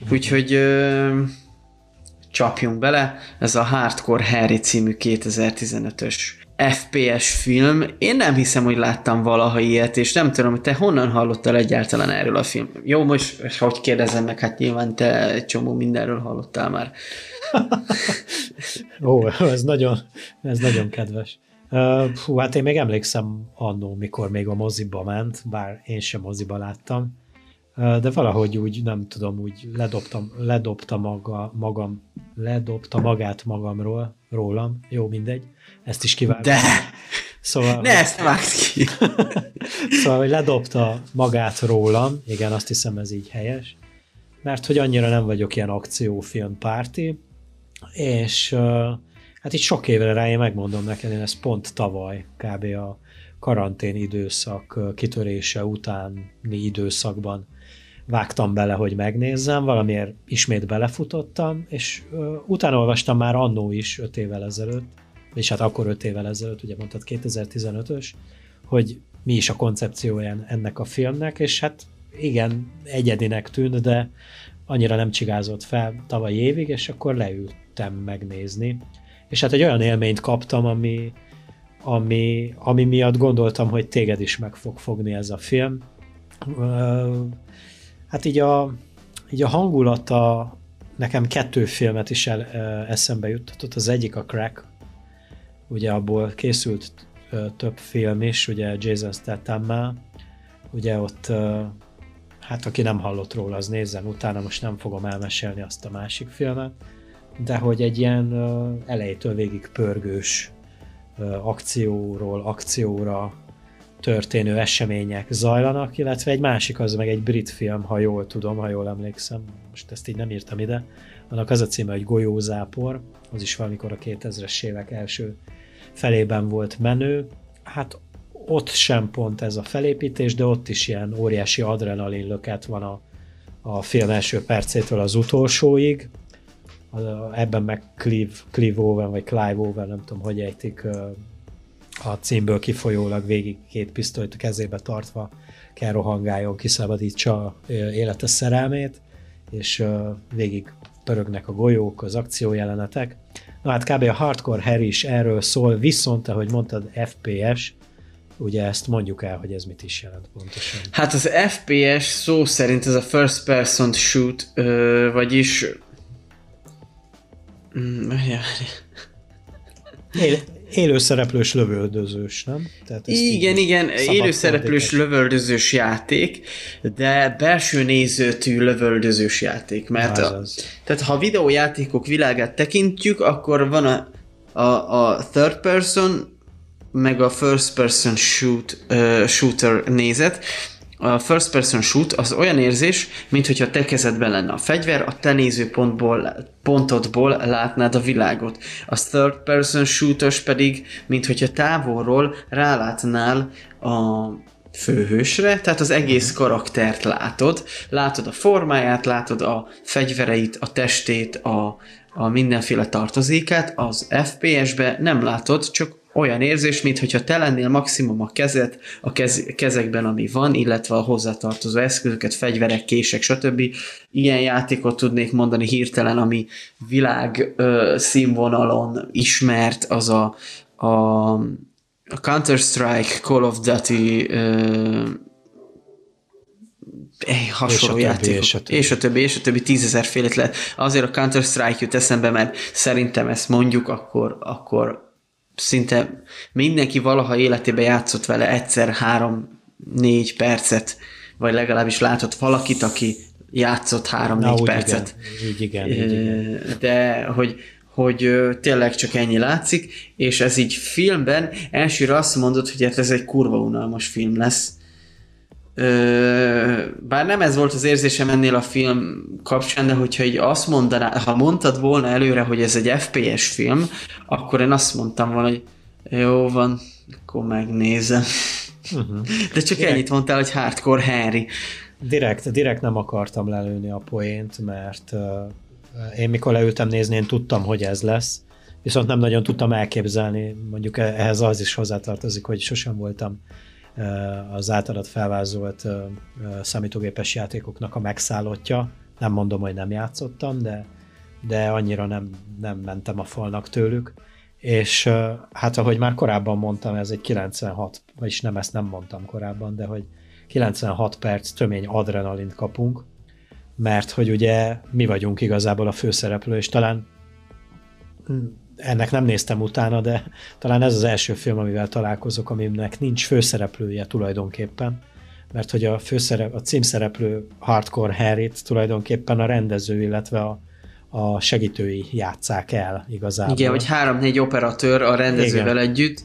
úgyhogy ö, csapjunk bele, ez a Hardcore Harry című 2015-ös FPS film. Én nem hiszem, hogy láttam valaha ilyet, és nem tudom, hogy te honnan hallottál egyáltalán erről a film. Jó, most hogy kérdezem meg, hát nyilván te egy csomó mindenről hallottál már.
Ó, ez nagyon, ez nagyon kedves. Hú, hát én még emlékszem annó, mikor még a moziba ment, bár én sem moziba láttam, de valahogy úgy, nem tudom, úgy ledobtam, ledobta maga, magam, ledobta magát magamról, rólam, jó, mindegy, ezt is kívánom.
De!
Szóval,
Ne ezt vágd ki!
Szóval, hogy ledobta magát rólam, igen, azt hiszem ez így helyes, mert hogy annyira nem vagyok ilyen akciófilm párti, és hát itt sok évre rá én megmondom neked, én ezt pont tavaly, kb. a karantén időszak kitörése utáni időszakban vágtam bele, hogy megnézzem, valamiért ismét belefutottam, és uh, utána olvastam már annó is, öt évvel ezelőtt, és hát akkor öt évvel ezelőtt, ugye mondtad 2015-ös, hogy mi is a koncepciója ennek a filmnek, és hát igen, egyedinek tűnt, de annyira nem csigázott fel tavaly évig, és akkor leültem megnézni. És hát egy olyan élményt kaptam, ami, ami, ami miatt gondoltam, hogy téged is meg fog fogni ez a film. Hát így a, így a hangulata nekem kettő filmet is el, eszembe juttatott. Az egyik a Crack, ugye abból készült több film is, ugye Jason statham ugye ott, hát aki nem hallott róla, az nézzen utána, most nem fogom elmesélni azt a másik filmet, de hogy egy ilyen elejétől végig pörgős akcióról akcióra történő események zajlanak, illetve egy másik az meg egy brit film, ha jól tudom, ha jól emlékszem, most ezt így nem írtam ide, annak az a címe, hogy Golyózápor, az is valamikor a 2000-es évek első felében volt menő. Hát ott sem pont ez a felépítés, de ott is ilyen óriási adrenalin löket van a, a film első percétől az utolsóig. Ebben meg Clive, Clive Owen, vagy Clive Owen, nem tudom, hogy ejtik, a címből kifolyólag végig két pisztolyt a kezébe tartva kell rohangáljon, kiszabadítsa élete szerelmét, és végig pörögnek a golyók, az akciójelenetek. Na hát kb. a Hardcore Harry is erről szól, viszont, ahogy mondtad, FPS, ugye ezt mondjuk el, hogy ez mit is jelent pontosan.
Hát az FPS szó szerint ez a first person shoot, vagyis Mm,
Él, élőszereplős lövöldözős, nem?
Tehát igen, igen, élőszereplős lövöldözős játék, de belső nézőtű lövöldözős játék, mert a, tehát ha videójátékok világát tekintjük, akkor van a, a, a third person, meg a first person shoot, uh, shooter nézet, a first person shoot az olyan érzés, mint hogyha te kezedben lenne a fegyver, a te nézőpontból, pontodból látnád a világot. A third person shootos pedig, mint hogyha távolról rálátnál a főhősre, tehát az egész mhm. karaktert látod, látod a formáját, látod a fegyvereit, a testét, a, a mindenféle tartozékát, az FPS-be nem látod, csak olyan érzés, mintha te lennél maximum a kezet a kez, kezekben, ami van, illetve a hozzátartozó eszközöket, fegyverek, kések, stb. Ilyen játékot tudnék mondani hirtelen, ami világ ö, színvonalon ismert, az a, a, a Counter-Strike, Call of Duty ö, hasonló és játék. És a többi, és a többi, és a többi tízezer félet lehet. Azért a Counter-Strike jut eszembe, mert szerintem ezt mondjuk, akkor, akkor szinte mindenki valaha életében játszott vele egyszer három-négy percet, vagy legalábbis látott valakit, aki játszott három-négy percet.
Igen, így igen, így igen.
De hogy, hogy tényleg csak ennyi látszik, és ez így filmben elsőre azt mondod, hogy hát ez egy kurva unalmas film lesz, Ö, bár nem ez volt az érzésem ennél a film kapcsán, de hogyha így azt mondaná, ha mondtad volna előre, hogy ez egy FPS film, akkor én azt mondtam volna, hogy jó van, akkor megnézem. Uh-huh. De csak direkt, ennyit mondtál, hogy hardcore Harry.
Direkt, direkt nem akartam lelőni a poént, mert uh, én mikor leültem nézni, én tudtam, hogy ez lesz, viszont nem nagyon tudtam elképzelni, mondjuk ehhez az is hozzátartozik, hogy sosem voltam az általad felvázolt számítógépes játékoknak a megszállottja. Nem mondom, hogy nem játszottam, de, de annyira nem, nem mentem a falnak tőlük. És hát ahogy már korábban mondtam, ez egy 96, vagyis nem ezt nem mondtam korábban, de hogy 96 perc tömény adrenalint kapunk, mert hogy ugye mi vagyunk igazából a főszereplő, és talán ennek nem néztem utána, de talán ez az első film, amivel találkozok, aminek nincs főszereplője tulajdonképpen, mert hogy a, főszerep, a címszereplő Hardcore harry tulajdonképpen a rendező, illetve a, a segítői játszák el igazából.
Igen, hogy három-négy operatőr a rendezővel Igen. együtt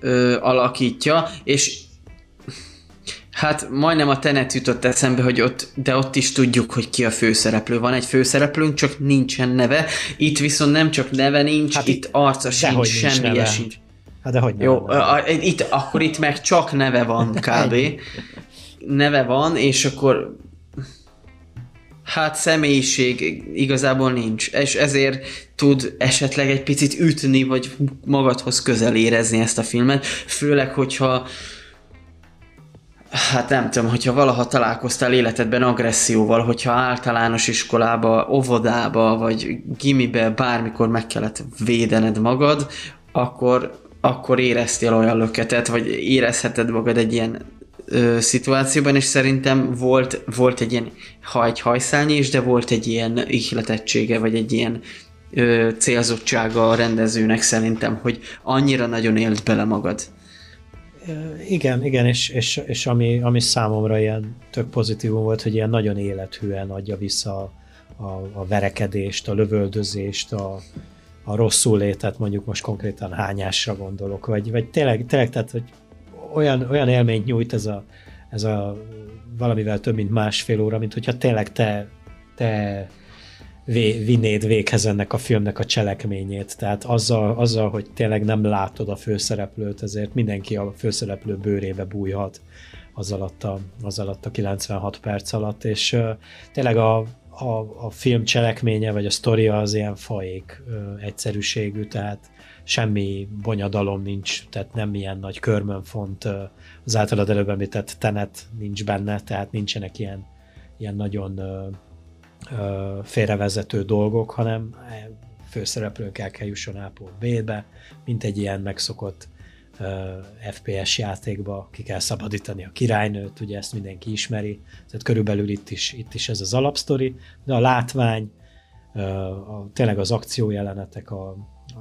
ö, alakítja, és Hát majdnem a tenet jutott eszembe, hogy ott, de ott is tudjuk, hogy ki a főszereplő. Van egy főszereplőnk, csak nincsen neve. Itt viszont nem csak neve nincs, hát itt arca sincs, semmi sincs.
Hát de hogy
Jó, a, a, itt, akkor itt meg csak neve van kb. neve van, és akkor hát személyiség igazából nincs, és ezért tud esetleg egy picit ütni, vagy magadhoz közel érezni ezt a filmet, főleg, hogyha Hát nem tudom, hogyha valaha találkoztál életedben agresszióval, hogyha általános iskolába, óvodába, vagy gimibe bármikor meg kellett védened magad, akkor, akkor éreztél olyan löketet, vagy érezheted magad egy ilyen ö, szituációban, és szerintem volt, volt egy ilyen, ha egy hajszálnyi is, de volt egy ilyen ihletettsége, vagy egy ilyen ö, célzottsága a rendezőnek szerintem, hogy annyira nagyon élt bele magad.
Igen, igen, és, és, és ami, ami számomra ilyen tök pozitívum volt, hogy ilyen nagyon élethűen adja vissza a, a, a verekedést, a lövöldözést, a, a rosszul létet, mondjuk most konkrétan hányásra gondolok, vagy, vagy tényleg, tényleg tehát, hogy olyan, olyan élményt nyújt ez a, ez a valamivel több mint másfél óra, mint hogyha tényleg te, te vé, vinnéd véghez ennek a filmnek a cselekményét. Tehát azzal, azzal, hogy tényleg nem látod a főszereplőt, ezért mindenki a főszereplő bőrébe bújhat az alatt a, az alatt a 96 perc alatt, és tényleg a, a, a film cselekménye, vagy a sztoria az ilyen faék uh, egyszerűségű, tehát semmi bonyadalom nincs, tehát nem ilyen nagy körmönfont, az általad előbb említett tenet nincs benne, tehát nincsenek ilyen, ilyen nagyon félrevezető dolgok, hanem főszereplők el kell jusson B-be, mint egy ilyen megszokott FPS játékba ki kell szabadítani a királynőt, ugye ezt mindenki ismeri, tehát körülbelül itt is, itt is ez az alapsztori, de a látvány, a, tényleg az akciójelenetek, a,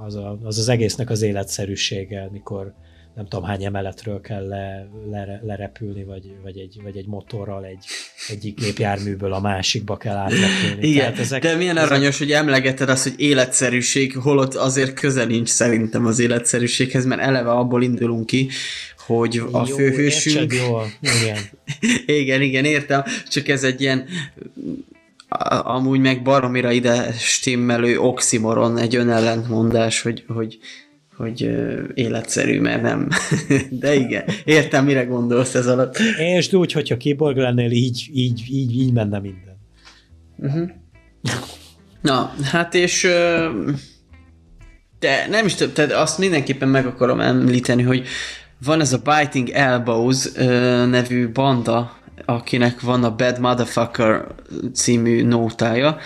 az, a, az az egésznek az életszerűsége, mikor nem tudom hány emeletről kell le, le, lerepülni, vagy, vagy, egy, vagy egy motorral egy, egyik gépjárműből a másikba kell átrepülni.
Igen, ezek, de milyen ezek... aranyos, hogy emlegeted azt, hogy életszerűség, holott azért köze nincs szerintem az életszerűséghez, mert eleve abból indulunk ki, hogy a Jó, főhősünk...
Jól. Igen.
igen, igen, értem, csak ez egy ilyen amúgy meg baromira ide stimmelő oximoron, egy önellentmondás, hogy, hogy hogy életszerű, mert nem. De igen, értem, mire gondolsz ez alatt.
És úgy, hogyha kiborg lennél, így, így, így, így menne minden.
Uh-huh. Na, hát és de nem is tehát azt mindenképpen meg akarom említeni, hogy van ez a Biting Elbows nevű banda, akinek van a Bad Motherfucker című nótája.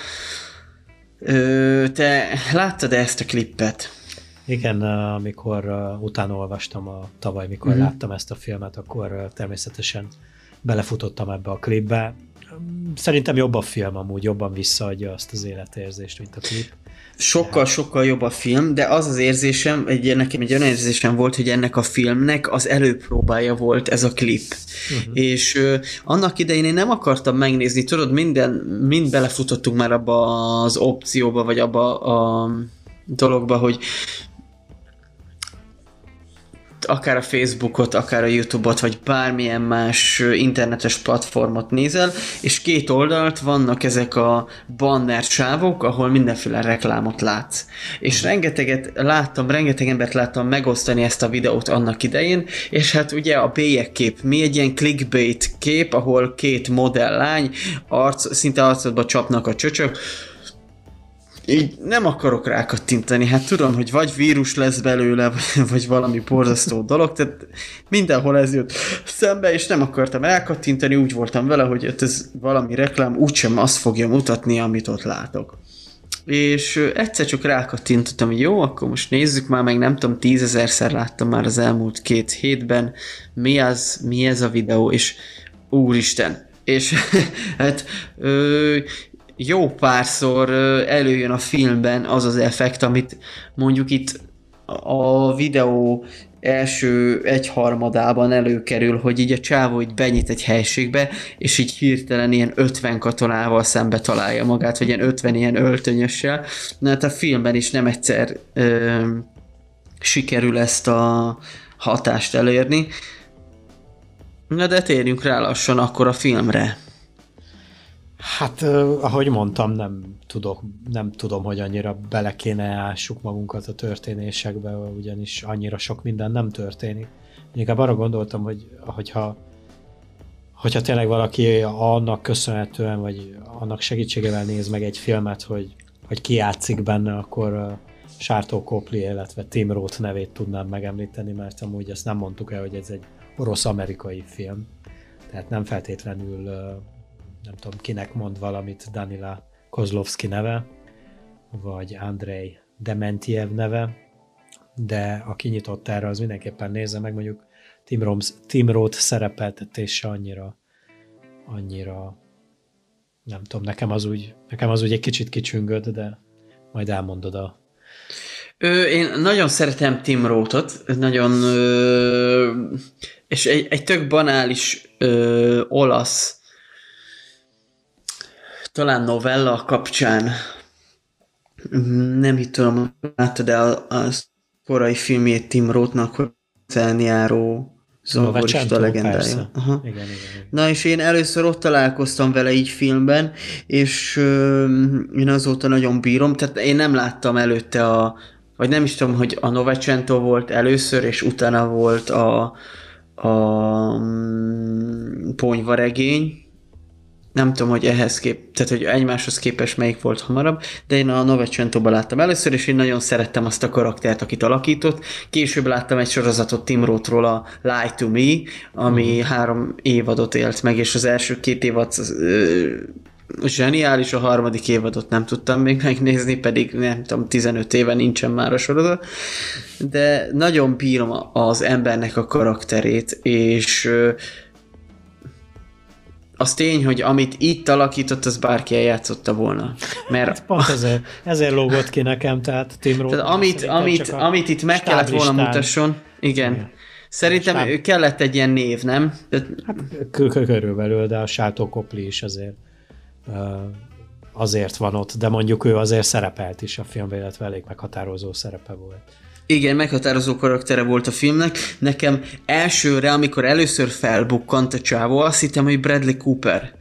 Te láttad -e ezt a klippet?
Igen, amikor utána olvastam a tavaly, mikor mm-hmm. láttam ezt a filmet, akkor természetesen belefutottam ebbe a klipbe. Szerintem jobb a film amúgy, jobban visszaadja azt az életérzést, mint a klip.
Sokkal, sokkal jobb a film, de az az érzésem, egy, nekem egy olyan érzésem volt, hogy ennek a filmnek az előpróbája volt ez a klip. Uh-huh. És ö, annak idején én nem akartam megnézni, tudod, minden, mind belefutottunk már abba az opcióba, vagy abba a dologba, hogy akár a Facebookot, akár a YouTube-ot, vagy bármilyen más internetes platformot nézel, és két oldalt vannak ezek a banner sávok, ahol mindenféle reklámot látsz. És rengeteget láttam, rengeteg embert láttam megosztani ezt a videót annak idején, és hát ugye a kép, mi egy ilyen clickbait kép, ahol két modelllány arc, szinte arcodba csapnak a csöcsök, így nem akarok rákattintani, hát tudom, hogy vagy vírus lesz belőle, vagy valami borzasztó dolog, tehát mindenhol ez jött szembe, és nem akartam rákattintani, úgy voltam vele, hogy ez valami reklám úgysem azt fogja mutatni, amit ott látok. És egyszer csak rákattintottam, hogy jó, akkor most nézzük már meg, nem tudom, tízezerszer láttam már az elmúlt két hétben, mi az, mi ez a videó, és úristen, és hát ö, jó párszor előjön a filmben az az effekt, amit mondjuk itt a videó első egyharmadában előkerül, hogy így a csávó így benyit egy helységbe, és így hirtelen ilyen 50 katonával szembe találja magát, vagy ilyen 50 ilyen öltönyössel. Na hát a filmben is nem egyszer ö, sikerül ezt a hatást elérni. Na de térjünk rá lassan akkor a filmre.
Hát, ahogy mondtam, nem, tudok, nem tudom, hogy annyira bele kéne ássuk magunkat a történésekbe, ugyanis annyira sok minden nem történik. Inkább arra gondoltam, hogy hogyha, hogyha tényleg valaki annak köszönhetően, vagy annak segítségével néz meg egy filmet, hogy, hogy ki játszik benne, akkor Sártó Kopli, illetve Tim Roth nevét tudnám megemlíteni, mert amúgy ezt nem mondtuk el, hogy ez egy orosz-amerikai film. Tehát nem feltétlenül nem tudom kinek mond valamit Danila Kozlovski neve, vagy Andrei Dementiev neve, de aki nyitott erre, az mindenképpen nézze meg, mondjuk Tim, Roms, Tim Roth szerepeltetése annyira, annyira nem tudom, nekem az úgy, nekem az úgy egy kicsit kicsüngött, de majd elmondod a
Ö, én nagyon szeretem Tim Rothot, nagyon ö, és egy, egy tök banális ö, olasz talán novella kapcsán nem itt tudom, láttad de a, korai filmjét Tim Rothnak, hogy Celniáró zongorista legendája. Aha. Igen, igen, igen. Na és én először ott találkoztam vele így filmben, és ö, én azóta nagyon bírom, tehát én nem láttam előtte a, vagy nem is tudom, hogy a Novecento volt először, és utána volt a, a mm, ponyvaregény, nem tudom, hogy ehhez kép, tehát hogy egymáshoz képest melyik volt hamarabb, de én a Novecento-ban láttam először, és én nagyon szerettem azt a karaktert, akit alakított. Később láttam egy sorozatot Tim Rothról, a Lie to Me, ami mm. három évadot élt meg, és az első két évad zseniális, a harmadik évadot nem tudtam még megnézni, pedig nem tudom, 15 éve nincsen már a sorozat, de nagyon bírom az embernek a karakterét, és az tény, hogy amit itt alakított, az bárki eljátszotta volna. Mert
hát pont ezért, ezért lógott ki nekem, tehát Tim Roth.
Tehát amit, amit, amit itt meg kellett volna mutasson, igen. igen. Szerintem Stáb... kellett egy ilyen név, nem?
De... Hát körülbelül, de a Sátó Kopli is azért azért van ott, de mondjuk ő azért szerepelt is a film, illetve elég meghatározó szerepe volt.
Igen, meghatározó karaktere volt a filmnek. Nekem elsőre, amikor először felbukkant a csávó, azt hittem, hogy Bradley Cooper.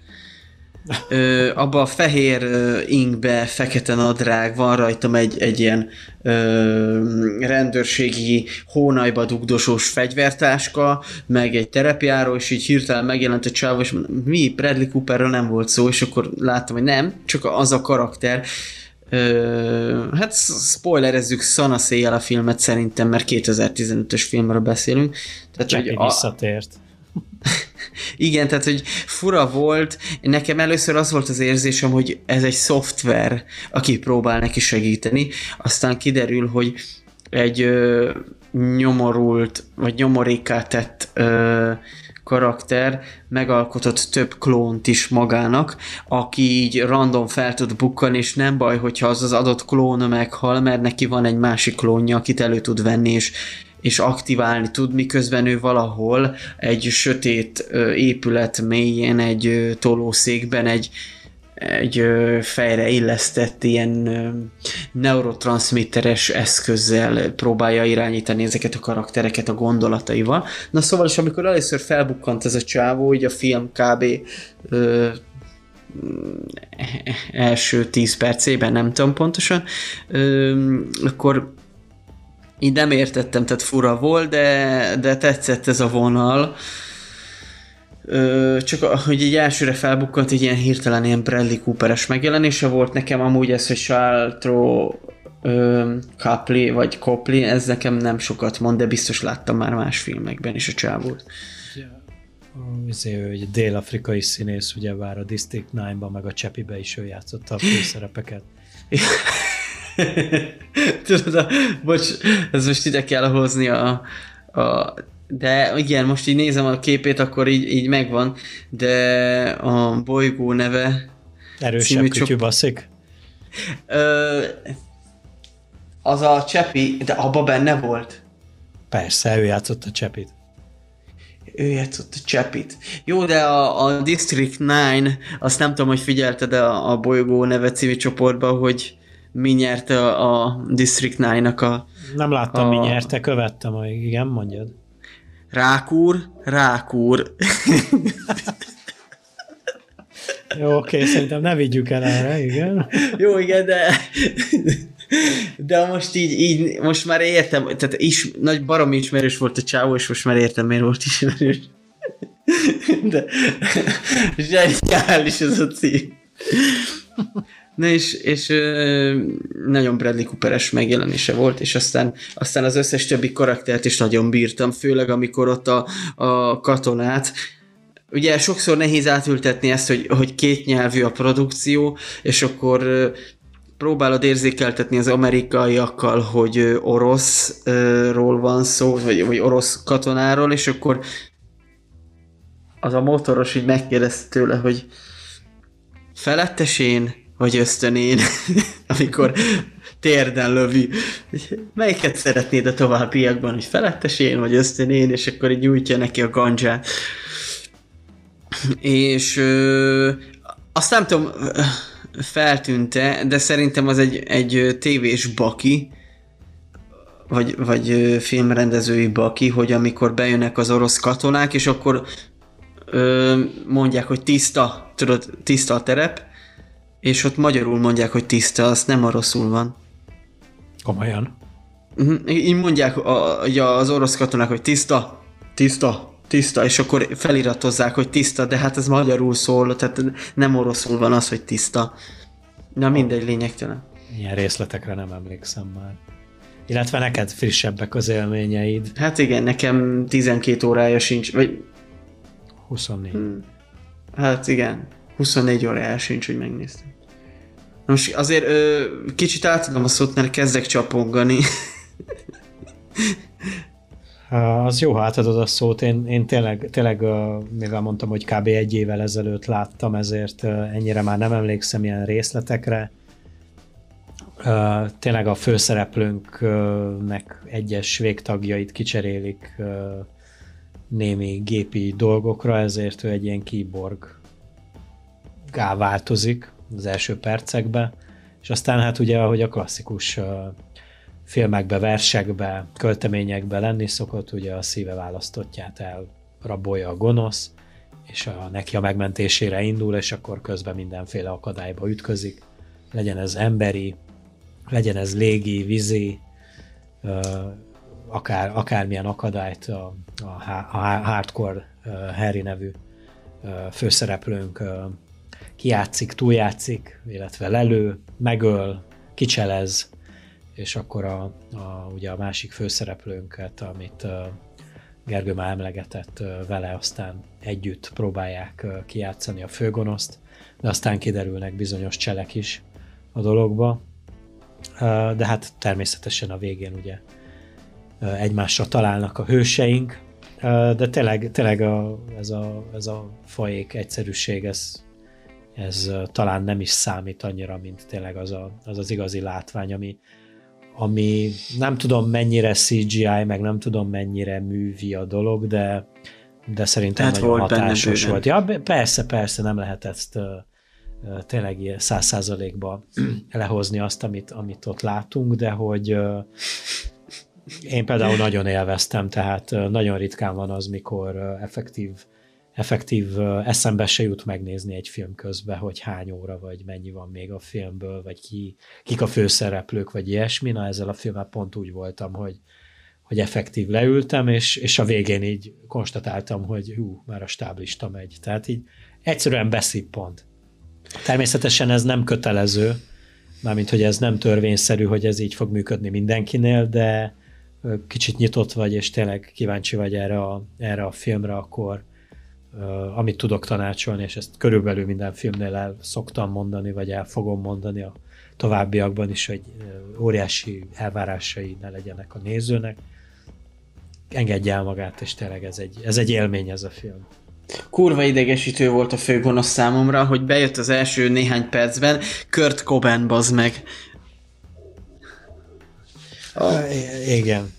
Ö, abba a fehér ö, inkbe, fekete nadrág, van rajtam egy, egy ilyen ö, rendőrségi hónajba dugdosós fegyvertáska, meg egy terepjáró, és így hirtelen megjelent a csávó, és mi, Bradley Cooperről nem volt szó, és akkor láttam, hogy nem, csak az a karakter. Ö, hát spoilerezzük szanaszéjjel a filmet szerintem, mert 2015-ös filmről beszélünk.
Tehát, Csak hogy a... visszatért.
Igen, tehát, hogy fura volt. Nekem először az volt az érzésem, hogy ez egy szoftver, aki próbál neki segíteni. Aztán kiderül, hogy egy ö, nyomorult, vagy nyomoréká tett ö, karakter megalkotott több klónt is magának, aki így random fel tud bukkani, és nem baj, hogyha az az adott klón meghal, mert neki van egy másik klónja, akit elő tud venni, és és aktiválni tud, miközben ő valahol egy sötét épület mélyén, egy tolószékben, egy, egy fejre illesztett ilyen neurotranszmitteres eszközzel próbálja irányítani ezeket a karaktereket a gondolataival. Na szóval, és amikor először felbukkant ez a csávó, így a film kb. Ö, első tíz percében, nem tudom pontosan, ö, akkor így nem értettem, tehát fura volt, de, de tetszett ez a vonal. Ö, csak hogy így elsőre felbukkant egy ilyen hirtelen ilyen Bradley Cooperes megjelenése volt nekem amúgy ez, hogy Saltro Kapli vagy Kopli, ez nekem nem sokat mond, de biztos láttam már más filmekben is a csávót.
Ő egy dél-afrikai színész, ugye vár a District 9-ban, meg a Csepibe is ő játszotta a főszerepeket.
Tudod, a, bocs, ez most ide kell hozni a, a de igen, most így nézem a képét, akkor így, így megvan, de a bolygó neve...
Erősebb kütyű csop... baszik?
Ö, az a Csepi, de abba benne volt.
Persze, ő játszott a Csepit.
Ő játszott a Csepit. Jó, de a, a District 9, azt nem tudom, hogy figyelted a, a bolygó neve című csoportban, hogy mi nyerte a, a District 9-nak a...
Nem láttam, a... mi nyerte, követtem, igen, mondjad.
Rákúr, Rákúr.
Jó, oké, szerintem ne vigyük el erre, igen.
Jó, igen, de de most így, így most már értem, tehát is, nagy baromi ismerős volt a csávó, és most már értem, miért volt ismerős. De zseniális ez a cím. Na és, és nagyon Bradley Cooperes megjelenése volt, és aztán, aztán az összes többi karaktert is nagyon bírtam, főleg amikor ott a, a katonát, ugye sokszor nehéz átültetni ezt, hogy, hogy két nyelvű a produkció, és akkor próbálod érzékeltetni az amerikaiakkal, hogy oroszról van szó, vagy, vagy orosz katonáról, és akkor az a motoros így megkérdezte tőle, hogy felettesén vagy ösztönén, amikor térden lövi. Melyiket szeretnéd a továbbiakban, hogy felettesén, vagy ösztönén, és akkor így nyújtja neki a gandzsát. És ö, azt nem tudom, feltűnte, de szerintem az egy, egy tévés baki, vagy, vagy filmrendezői baki, hogy amikor bejönnek az orosz katonák, és akkor ö, mondják, hogy tiszta, tudod, tiszta a terep, és ott magyarul mondják, hogy tiszta, az nem a rosszul van.
Komolyan?
Uh-huh. Így mondják a, a, az orosz katonák, hogy tiszta, tiszta, tiszta, és akkor feliratozzák, hogy tiszta, de hát ez magyarul szól, tehát nem oroszul van az, hogy tiszta. Na mindegy, lényegtelen.
Ilyen részletekre nem emlékszem már. Illetve neked frissebbek az élményeid.
Hát igen, nekem 12 órája sincs, vagy...
24. Hmm.
Hát igen. 24 óra el sincs, hogy megnéztem. Most azért ö, kicsit átadom a szót, mert kezdek csapongani.
Az jó, ha átadod a szót. Én, én tényleg, tényleg, mivel mondtam, hogy kb. egy évvel ezelőtt láttam, ezért ennyire már nem emlékszem ilyen részletekre. Tényleg a főszereplőnknek egyes végtagjait kicserélik némi gépi dolgokra, ezért ő egy ilyen kiborg változik az első percekben, és aztán hát ugye, ahogy a klasszikus filmekbe, versekbe, költeményekbe lenni szokott, ugye a szíve választottját elrabolja a gonosz, és a, neki a megmentésére indul, és akkor közben mindenféle akadályba ütközik. Legyen ez emberi, legyen ez légi, vízi, akár, akármilyen akadályt a, a, a hardcore Harry nevű főszereplőnk kijátszik, túljátszik, illetve lelő, megöl, kicselez, és akkor a, a, ugye a másik főszereplőnket, amit Gergő már emlegetett vele, aztán együtt próbálják kijátszani a főgonoszt, de aztán kiderülnek bizonyos cselek is a dologba. De hát természetesen a végén ugye egymásra találnak a hőseink, de tényleg, tényleg a, ez, a, ez a fajék egyszerűség, ez, ez talán nem is számít annyira, mint tényleg az a, az, az igazi látvány, ami, ami nem tudom mennyire CGI, meg nem tudom mennyire művi a dolog, de, de szerintem hát nagyon volt hatásos volt. Ja, persze, persze, nem lehet ezt tényleg száz százalékba lehozni azt, amit, amit ott látunk, de hogy én például nagyon élveztem, tehát nagyon ritkán van az, mikor effektív effektív eszembe se jut megnézni egy film közben, hogy hány óra, vagy mennyi van még a filmből, vagy ki, kik a főszereplők, vagy ilyesmi. Na ezzel a filmmel pont úgy voltam, hogy, hogy effektív leültem, és, és a végén így konstatáltam, hogy hú, már a stáblista megy. Tehát így egyszerűen beszippant. Természetesen ez nem kötelező, mármint, hogy ez nem törvényszerű, hogy ez így fog működni mindenkinél, de kicsit nyitott vagy, és tényleg kíváncsi vagy erre a, erre a filmre, akkor, amit tudok tanácsolni, és ezt körülbelül minden filmnél el szoktam mondani, vagy el fogom mondani a továbbiakban is, hogy óriási elvárásai ne legyenek a nézőnek. Engedje el magát, és tényleg ez egy, ez egy élmény ez a film.
Kurva idegesítő volt a főgonosz számomra, hogy bejött az első néhány percben, Kurt Cobain bazd meg.
A, igen.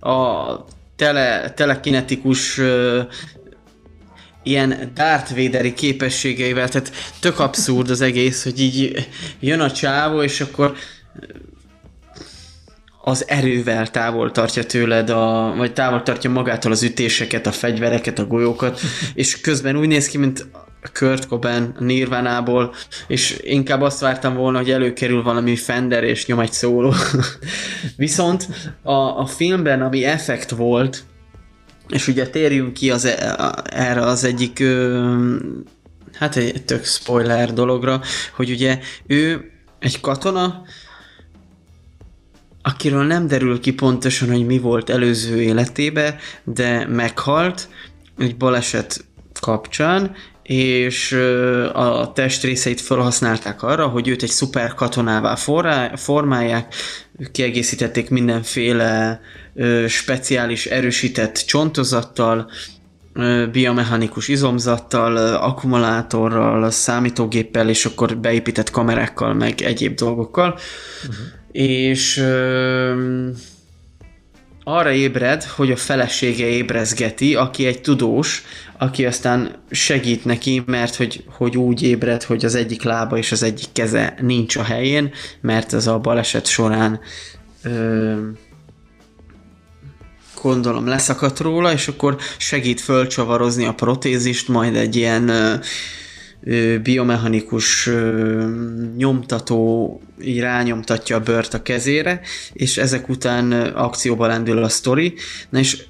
A tele, telekinetikus ilyen Darth Vaderi képességeivel, tehát tök abszurd az egész, hogy így jön a csávó, és akkor az erővel távol tartja tőled, a, vagy távol tartja magától az ütéseket, a fegyvereket, a golyókat, és közben úgy néz ki, mint Kurt Cobain Nirvánából, és inkább azt vártam volna, hogy előkerül valami Fender, és nyom egy szóló. Viszont a, a filmben, ami effekt volt, és ugye térjünk ki az, e, erre az egyik, hát egy tök spoiler dologra, hogy ugye ő egy katona, akiről nem derül ki pontosan, hogy mi volt előző életébe, de meghalt egy baleset kapcsán, és a testrészeit felhasználták arra, hogy őt egy szuper katonává formálják, kiegészítették mindenféle speciális erősített csontozattal, biomechanikus izomzattal, akkumulátorral, számítógéppel, és akkor beépített kamerákkal, meg egyéb dolgokkal. Uh-huh. És arra ébred, hogy a felesége ébrezgeti, aki egy tudós, aki aztán segít neki, mert hogy, hogy úgy ébred, hogy az egyik lába és az egyik keze nincs a helyén, mert ez a baleset során ö, gondolom leszakadt róla, és akkor segít fölcsavarozni a protézist, majd egy ilyen ö, biomechanikus nyomtató így rányomtatja a bört a kezére, és ezek után akcióba lendül a sztori. Na és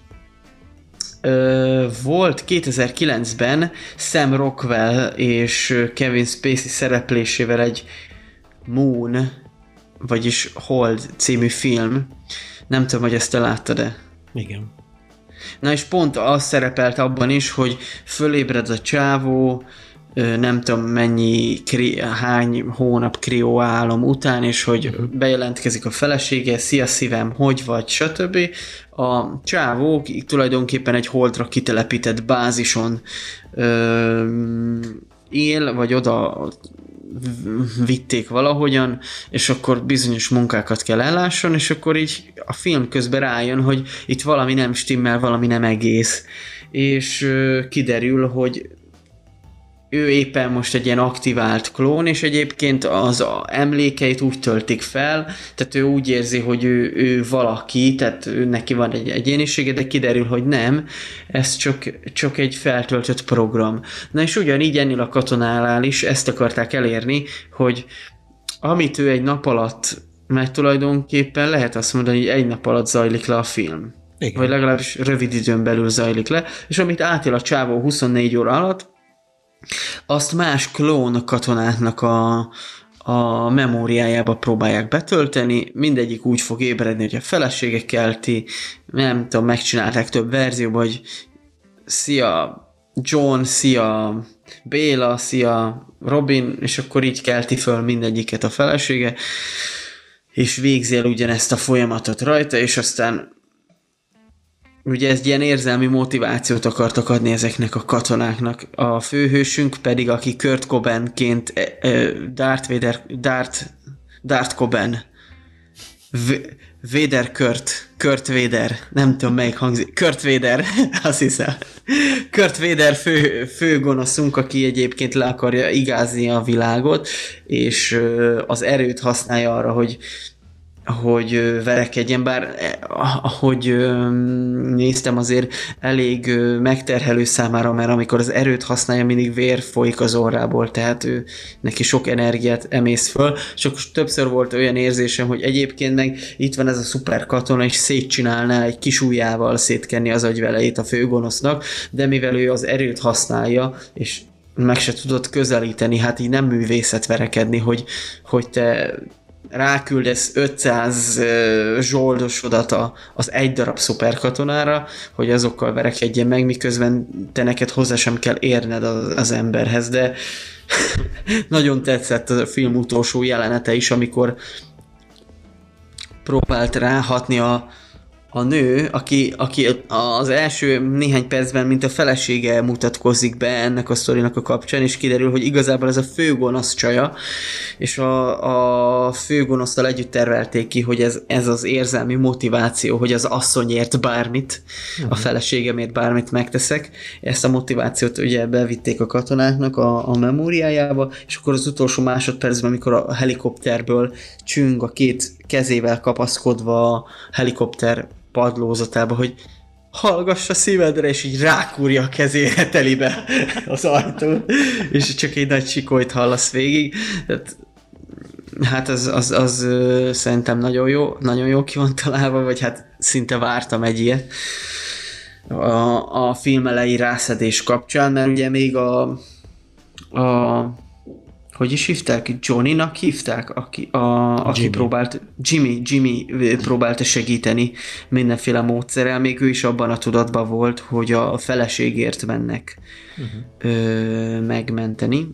ö, volt 2009-ben Sam Rockwell és Kevin Spacey szereplésével egy Moon, vagyis Hold című film. Nem tudom, hogy ezt te láttad-e?
Igen.
Na és pont az szerepelt abban is, hogy fölébred a csávó, nem tudom mennyi, kri, hány hónap krió álom után, és hogy bejelentkezik a felesége, szia szívem, hogy vagy, stb. A csávó tulajdonképpen egy holdra kitelepített bázison ö, él, vagy oda vitték valahogyan, és akkor bizonyos munkákat kell ellásson, és akkor így a film közben rájön, hogy itt valami nem stimmel, valami nem egész. És ö, kiderül, hogy ő éppen most egy ilyen aktivált klón, és egyébként az emlékeit úgy töltik fel, tehát ő úgy érzi, hogy ő, ő valaki, tehát ő neki van egy egyénisége, de kiderül, hogy nem, ez csak, csak egy feltöltött program. Na és ugyanígy ennél a katonálál is ezt akarták elérni, hogy amit ő egy nap alatt, mert tulajdonképpen lehet azt mondani, hogy egy nap alatt zajlik le a film.
Igen.
Vagy legalábbis rövid időn belül zajlik le, és amit átél a csávó 24 óra alatt, azt más klón katonáknak a, a memóriájába próbálják betölteni, mindegyik úgy fog ébredni, hogy a felesége kelti, nem tudom, megcsinálták több verzióban, hogy szia John, szia Béla, szia Robin, és akkor így kelti föl mindegyiket a felesége, és végzi el ugyanezt a folyamatot rajta, és aztán ugye ez ilyen érzelmi motivációt akartak adni ezeknek a katonáknak. A főhősünk pedig, aki Kurt Cobainként e, e, Darth Vader, Darth, Darth Cobain, V- Vader Kurt, Kurt Vader, nem tudom melyik hangzik, Kurt Vader, azt hiszem. Kurt Vader fő, fő gonoszunk, aki egyébként le akarja igázni a világot, és az erőt használja arra, hogy hogy verekedjen, bár eh, ahogy néztem azért elég megterhelő számára, mert amikor az erőt használja, mindig vér folyik az orrából, tehát ő, neki sok energiát emész föl. Csak többször volt olyan érzésem, hogy egyébként meg itt van ez a szuper katona, és szétcsinálná egy kis ujjával szétkenni az agyveleit a főgonosznak, de mivel ő az erőt használja, és meg se tudott közelíteni, hát így nem művészet verekedni, hogy, hogy te ráküldesz 500 uh, zsoldosodat az egy darab szuperkatonára, hogy azokkal verekedjen meg, miközben te neked hozzá sem kell érned az emberhez, de nagyon tetszett a film utolsó jelenete is, amikor próbált ráhatni a, a nő, aki, aki az első néhány percben, mint a felesége mutatkozik be ennek a sztorinak a kapcsán, és kiderül, hogy igazából ez a főgonosz csaja, és a, a főgonosztal együtt tervelték ki, hogy ez, ez az érzelmi motiváció, hogy az asszonyért bármit, a feleségemért bármit megteszek. Ezt a motivációt ugye bevitték a katonáknak a, a memóriájába, és akkor az utolsó másodpercben, amikor a helikopterből csüng a két kezével kapaszkodva a helikopter padlózatába, hogy hallgass a szívedre, és így rákúrja a kezére telibe az ajtó, és csak egy nagy sikolyt hallasz végig. Tehát, hát az, az, az, az szerintem nagyon jó, nagyon jó ki van találva, vagy hát szinte vártam egy ilyet a, a film elejé rászedés kapcsán, mert ugye még a, a hogy is hívták? Johnny-nak hívták, aki, a, aki
Jimmy.
próbált, Jimmy, Jimmy próbálta segíteni mindenféle módszerrel, még ő is abban a tudatban volt, hogy a feleségért mennek uh-huh. ö, megmenteni.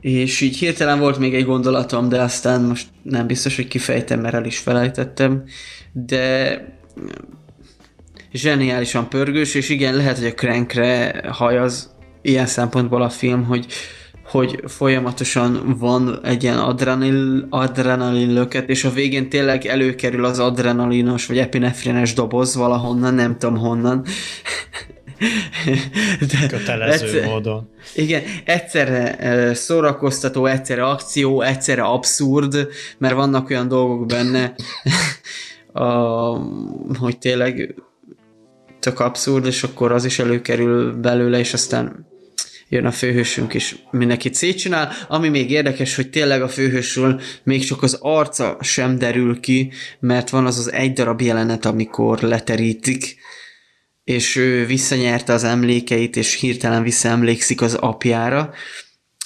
És így hirtelen volt még egy gondolatom, de aztán most nem biztos, hogy kifejtem, mert el is felejtettem, de zseniálisan pörgős, és igen, lehet, hogy a Crankre hajaz ilyen szempontból a film, hogy hogy folyamatosan van egy ilyen adrenalin, adrenalin löket, és a végén tényleg előkerül az adrenalinos vagy epinefrines doboz valahonnan, nem tudom honnan.
De Kötelező egyszer, módon.
Igen, egyszerre szórakoztató, egyszerre akció, egyszerre abszurd, mert vannak olyan dolgok benne, a, hogy tényleg tök abszurd, és akkor az is előkerül belőle, és aztán jön a főhősünk, és mindenkit szétcsinál. Ami még érdekes, hogy tényleg a főhősről még csak az arca sem derül ki, mert van az az egy darab jelenet, amikor leterítik, és ő visszanyerte az emlékeit, és hirtelen visszaemlékszik az apjára.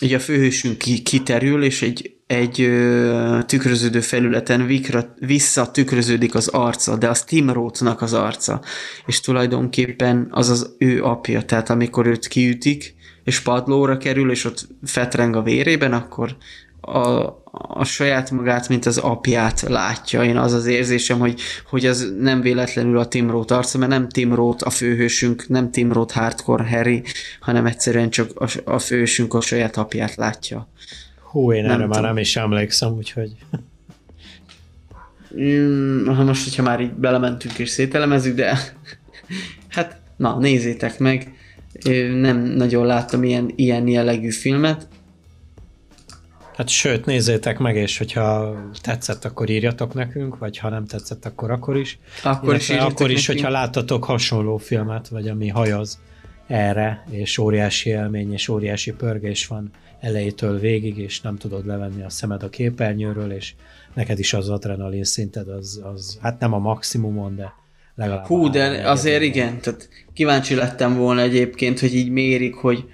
Ugye a főhősünk kiterül, és egy, egy ö, tükröződő felületen vikra, vissza tükröződik az arca, de az Tim Roth-nak az arca. És tulajdonképpen az az ő apja, tehát amikor őt kiütik, és padlóra kerül, és ott fetreng a vérében, akkor a, a saját magát, mint az apját látja. Én az az érzésem, hogy, hogy az nem véletlenül a Tim Roth arca, mert nem Tim Roth a főhősünk, nem Tim Roth hardcore Harry, hanem egyszerűen csak a, a főhősünk a saját apját látja.
Hú, én nem erre tudom. már nem is emlékszem, úgyhogy...
Mm, ha most, hogyha már így belementünk és szételemezzük, de hát na, nézzétek meg. Nem nagyon láttam ilyen, ilyen jellegű filmet.
Hát sőt, nézzétek meg, és hogyha tetszett, akkor írjatok nekünk, vagy ha nem tetszett, akkor akkor is.
Akkor is,
akkor is hogyha láttatok hasonló filmet, vagy ami hajaz erre, és óriási élmény, és óriási pörgés van elejétől végig, és nem tudod levenni a szemed a képernyőről, és neked is az adrenalin szinted az, az hát nem a maximumon, de legalább...
Hú, de azért igen, tehát kíváncsi lettem volna egyébként, hogy így mérik, hogy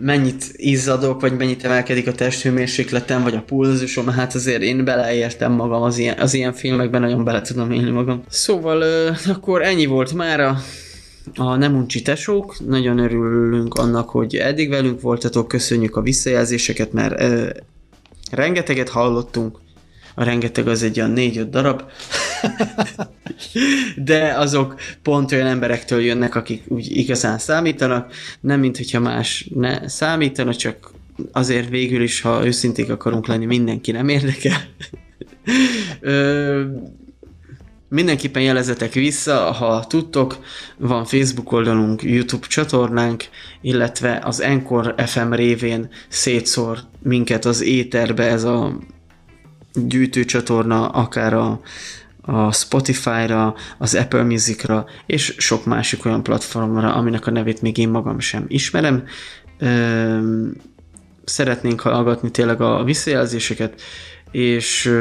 mennyit izzadok, vagy mennyit emelkedik a testhőmérsékletem, vagy a pulzusom, hát azért én beleértem magam az ilyen, az ilyen filmekben, nagyon bele tudom élni magam. Szóval akkor ennyi volt már a, a Nem uncsi tesók, nagyon örülünk annak, hogy eddig velünk voltatok, köszönjük a visszajelzéseket, mert uh, rengeteget hallottunk, a rengeteg az egy olyan négy-öt darab, de azok pont olyan emberektől jönnek, akik úgy igazán számítanak, nem mint hogyha más ne számítana, csak azért végül is, ha őszinték akarunk lenni, mindenki nem érdekel. Ö, mindenképpen jelezetek vissza, ha tudtok, van Facebook oldalunk, YouTube csatornánk, illetve az Encore FM révén szétszór minket az éterbe ez a gyűjtőcsatorna, akár a, a Spotify-ra, az Apple Music-ra, és sok másik olyan platformra, aminek a nevét még én magam sem ismerem. Szeretnénk hallgatni tényleg a visszajelzéseket, és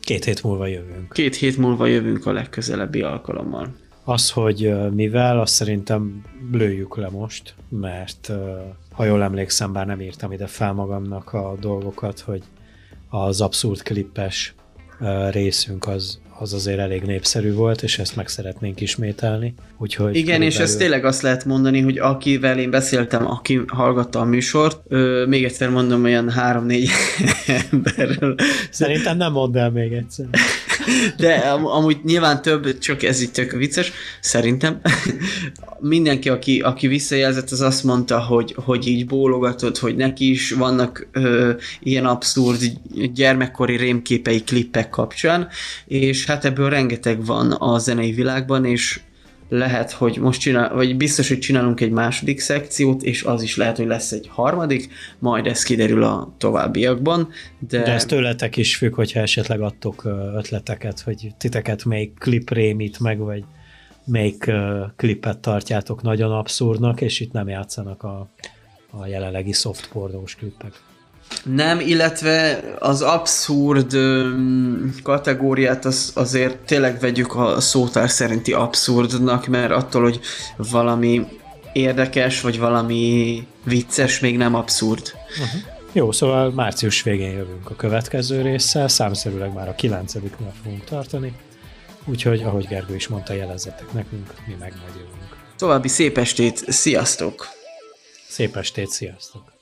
két hét múlva jövünk.
Két hét múlva jövünk a legközelebbi alkalommal.
Az, hogy mivel, azt szerintem lőjük le most, mert ha jól emlékszem, bár nem írtam ide fel magamnak a dolgokat, hogy az abszurd klippes részünk az, az azért elég népszerű volt, és ezt meg szeretnénk ismételni. Úgyhogy
Igen, és ezt tényleg azt lehet mondani, hogy akivel én beszéltem, aki hallgatta a műsort, ö, még egyszer mondom, olyan három-négy emberről.
Szerintem nem mondd el még egyszer.
De am- amúgy nyilván több, csak ez itt tök vicces, szerintem. Mindenki, aki, aki visszajelzett, az azt mondta, hogy, hogy így bólogatott, hogy neki is vannak ö, ilyen abszurd gyermekkori rémképei klippek kapcsán, és hát ebből rengeteg van a zenei világban, és lehet, hogy most csinál, vagy biztos, hogy csinálunk egy második szekciót, és az is lehet, hogy lesz egy harmadik, majd ez kiderül a továbbiakban. De,
de ez tőletek is függ, hogyha esetleg adtok ötleteket, hogy titeket melyik klip rémít meg, vagy melyik klipet tartjátok nagyon abszurdnak, és itt nem játszanak a, a jelenlegi softpornós klippek.
Nem, illetve az abszurd kategóriát az, azért tényleg vegyük a szótár szerinti abszurdnak, mert attól, hogy valami érdekes, vagy valami vicces, még nem abszurd.
Uh-huh. Jó, szóval március végén jövünk a következő résszel, számszerűleg már a kilencediknél fogunk tartani, úgyhogy, ahogy Gergő is mondta, jelezzetek nekünk, mi meg majd jövünk.
További szép estét, sziasztok!
Szép estét, sziasztok!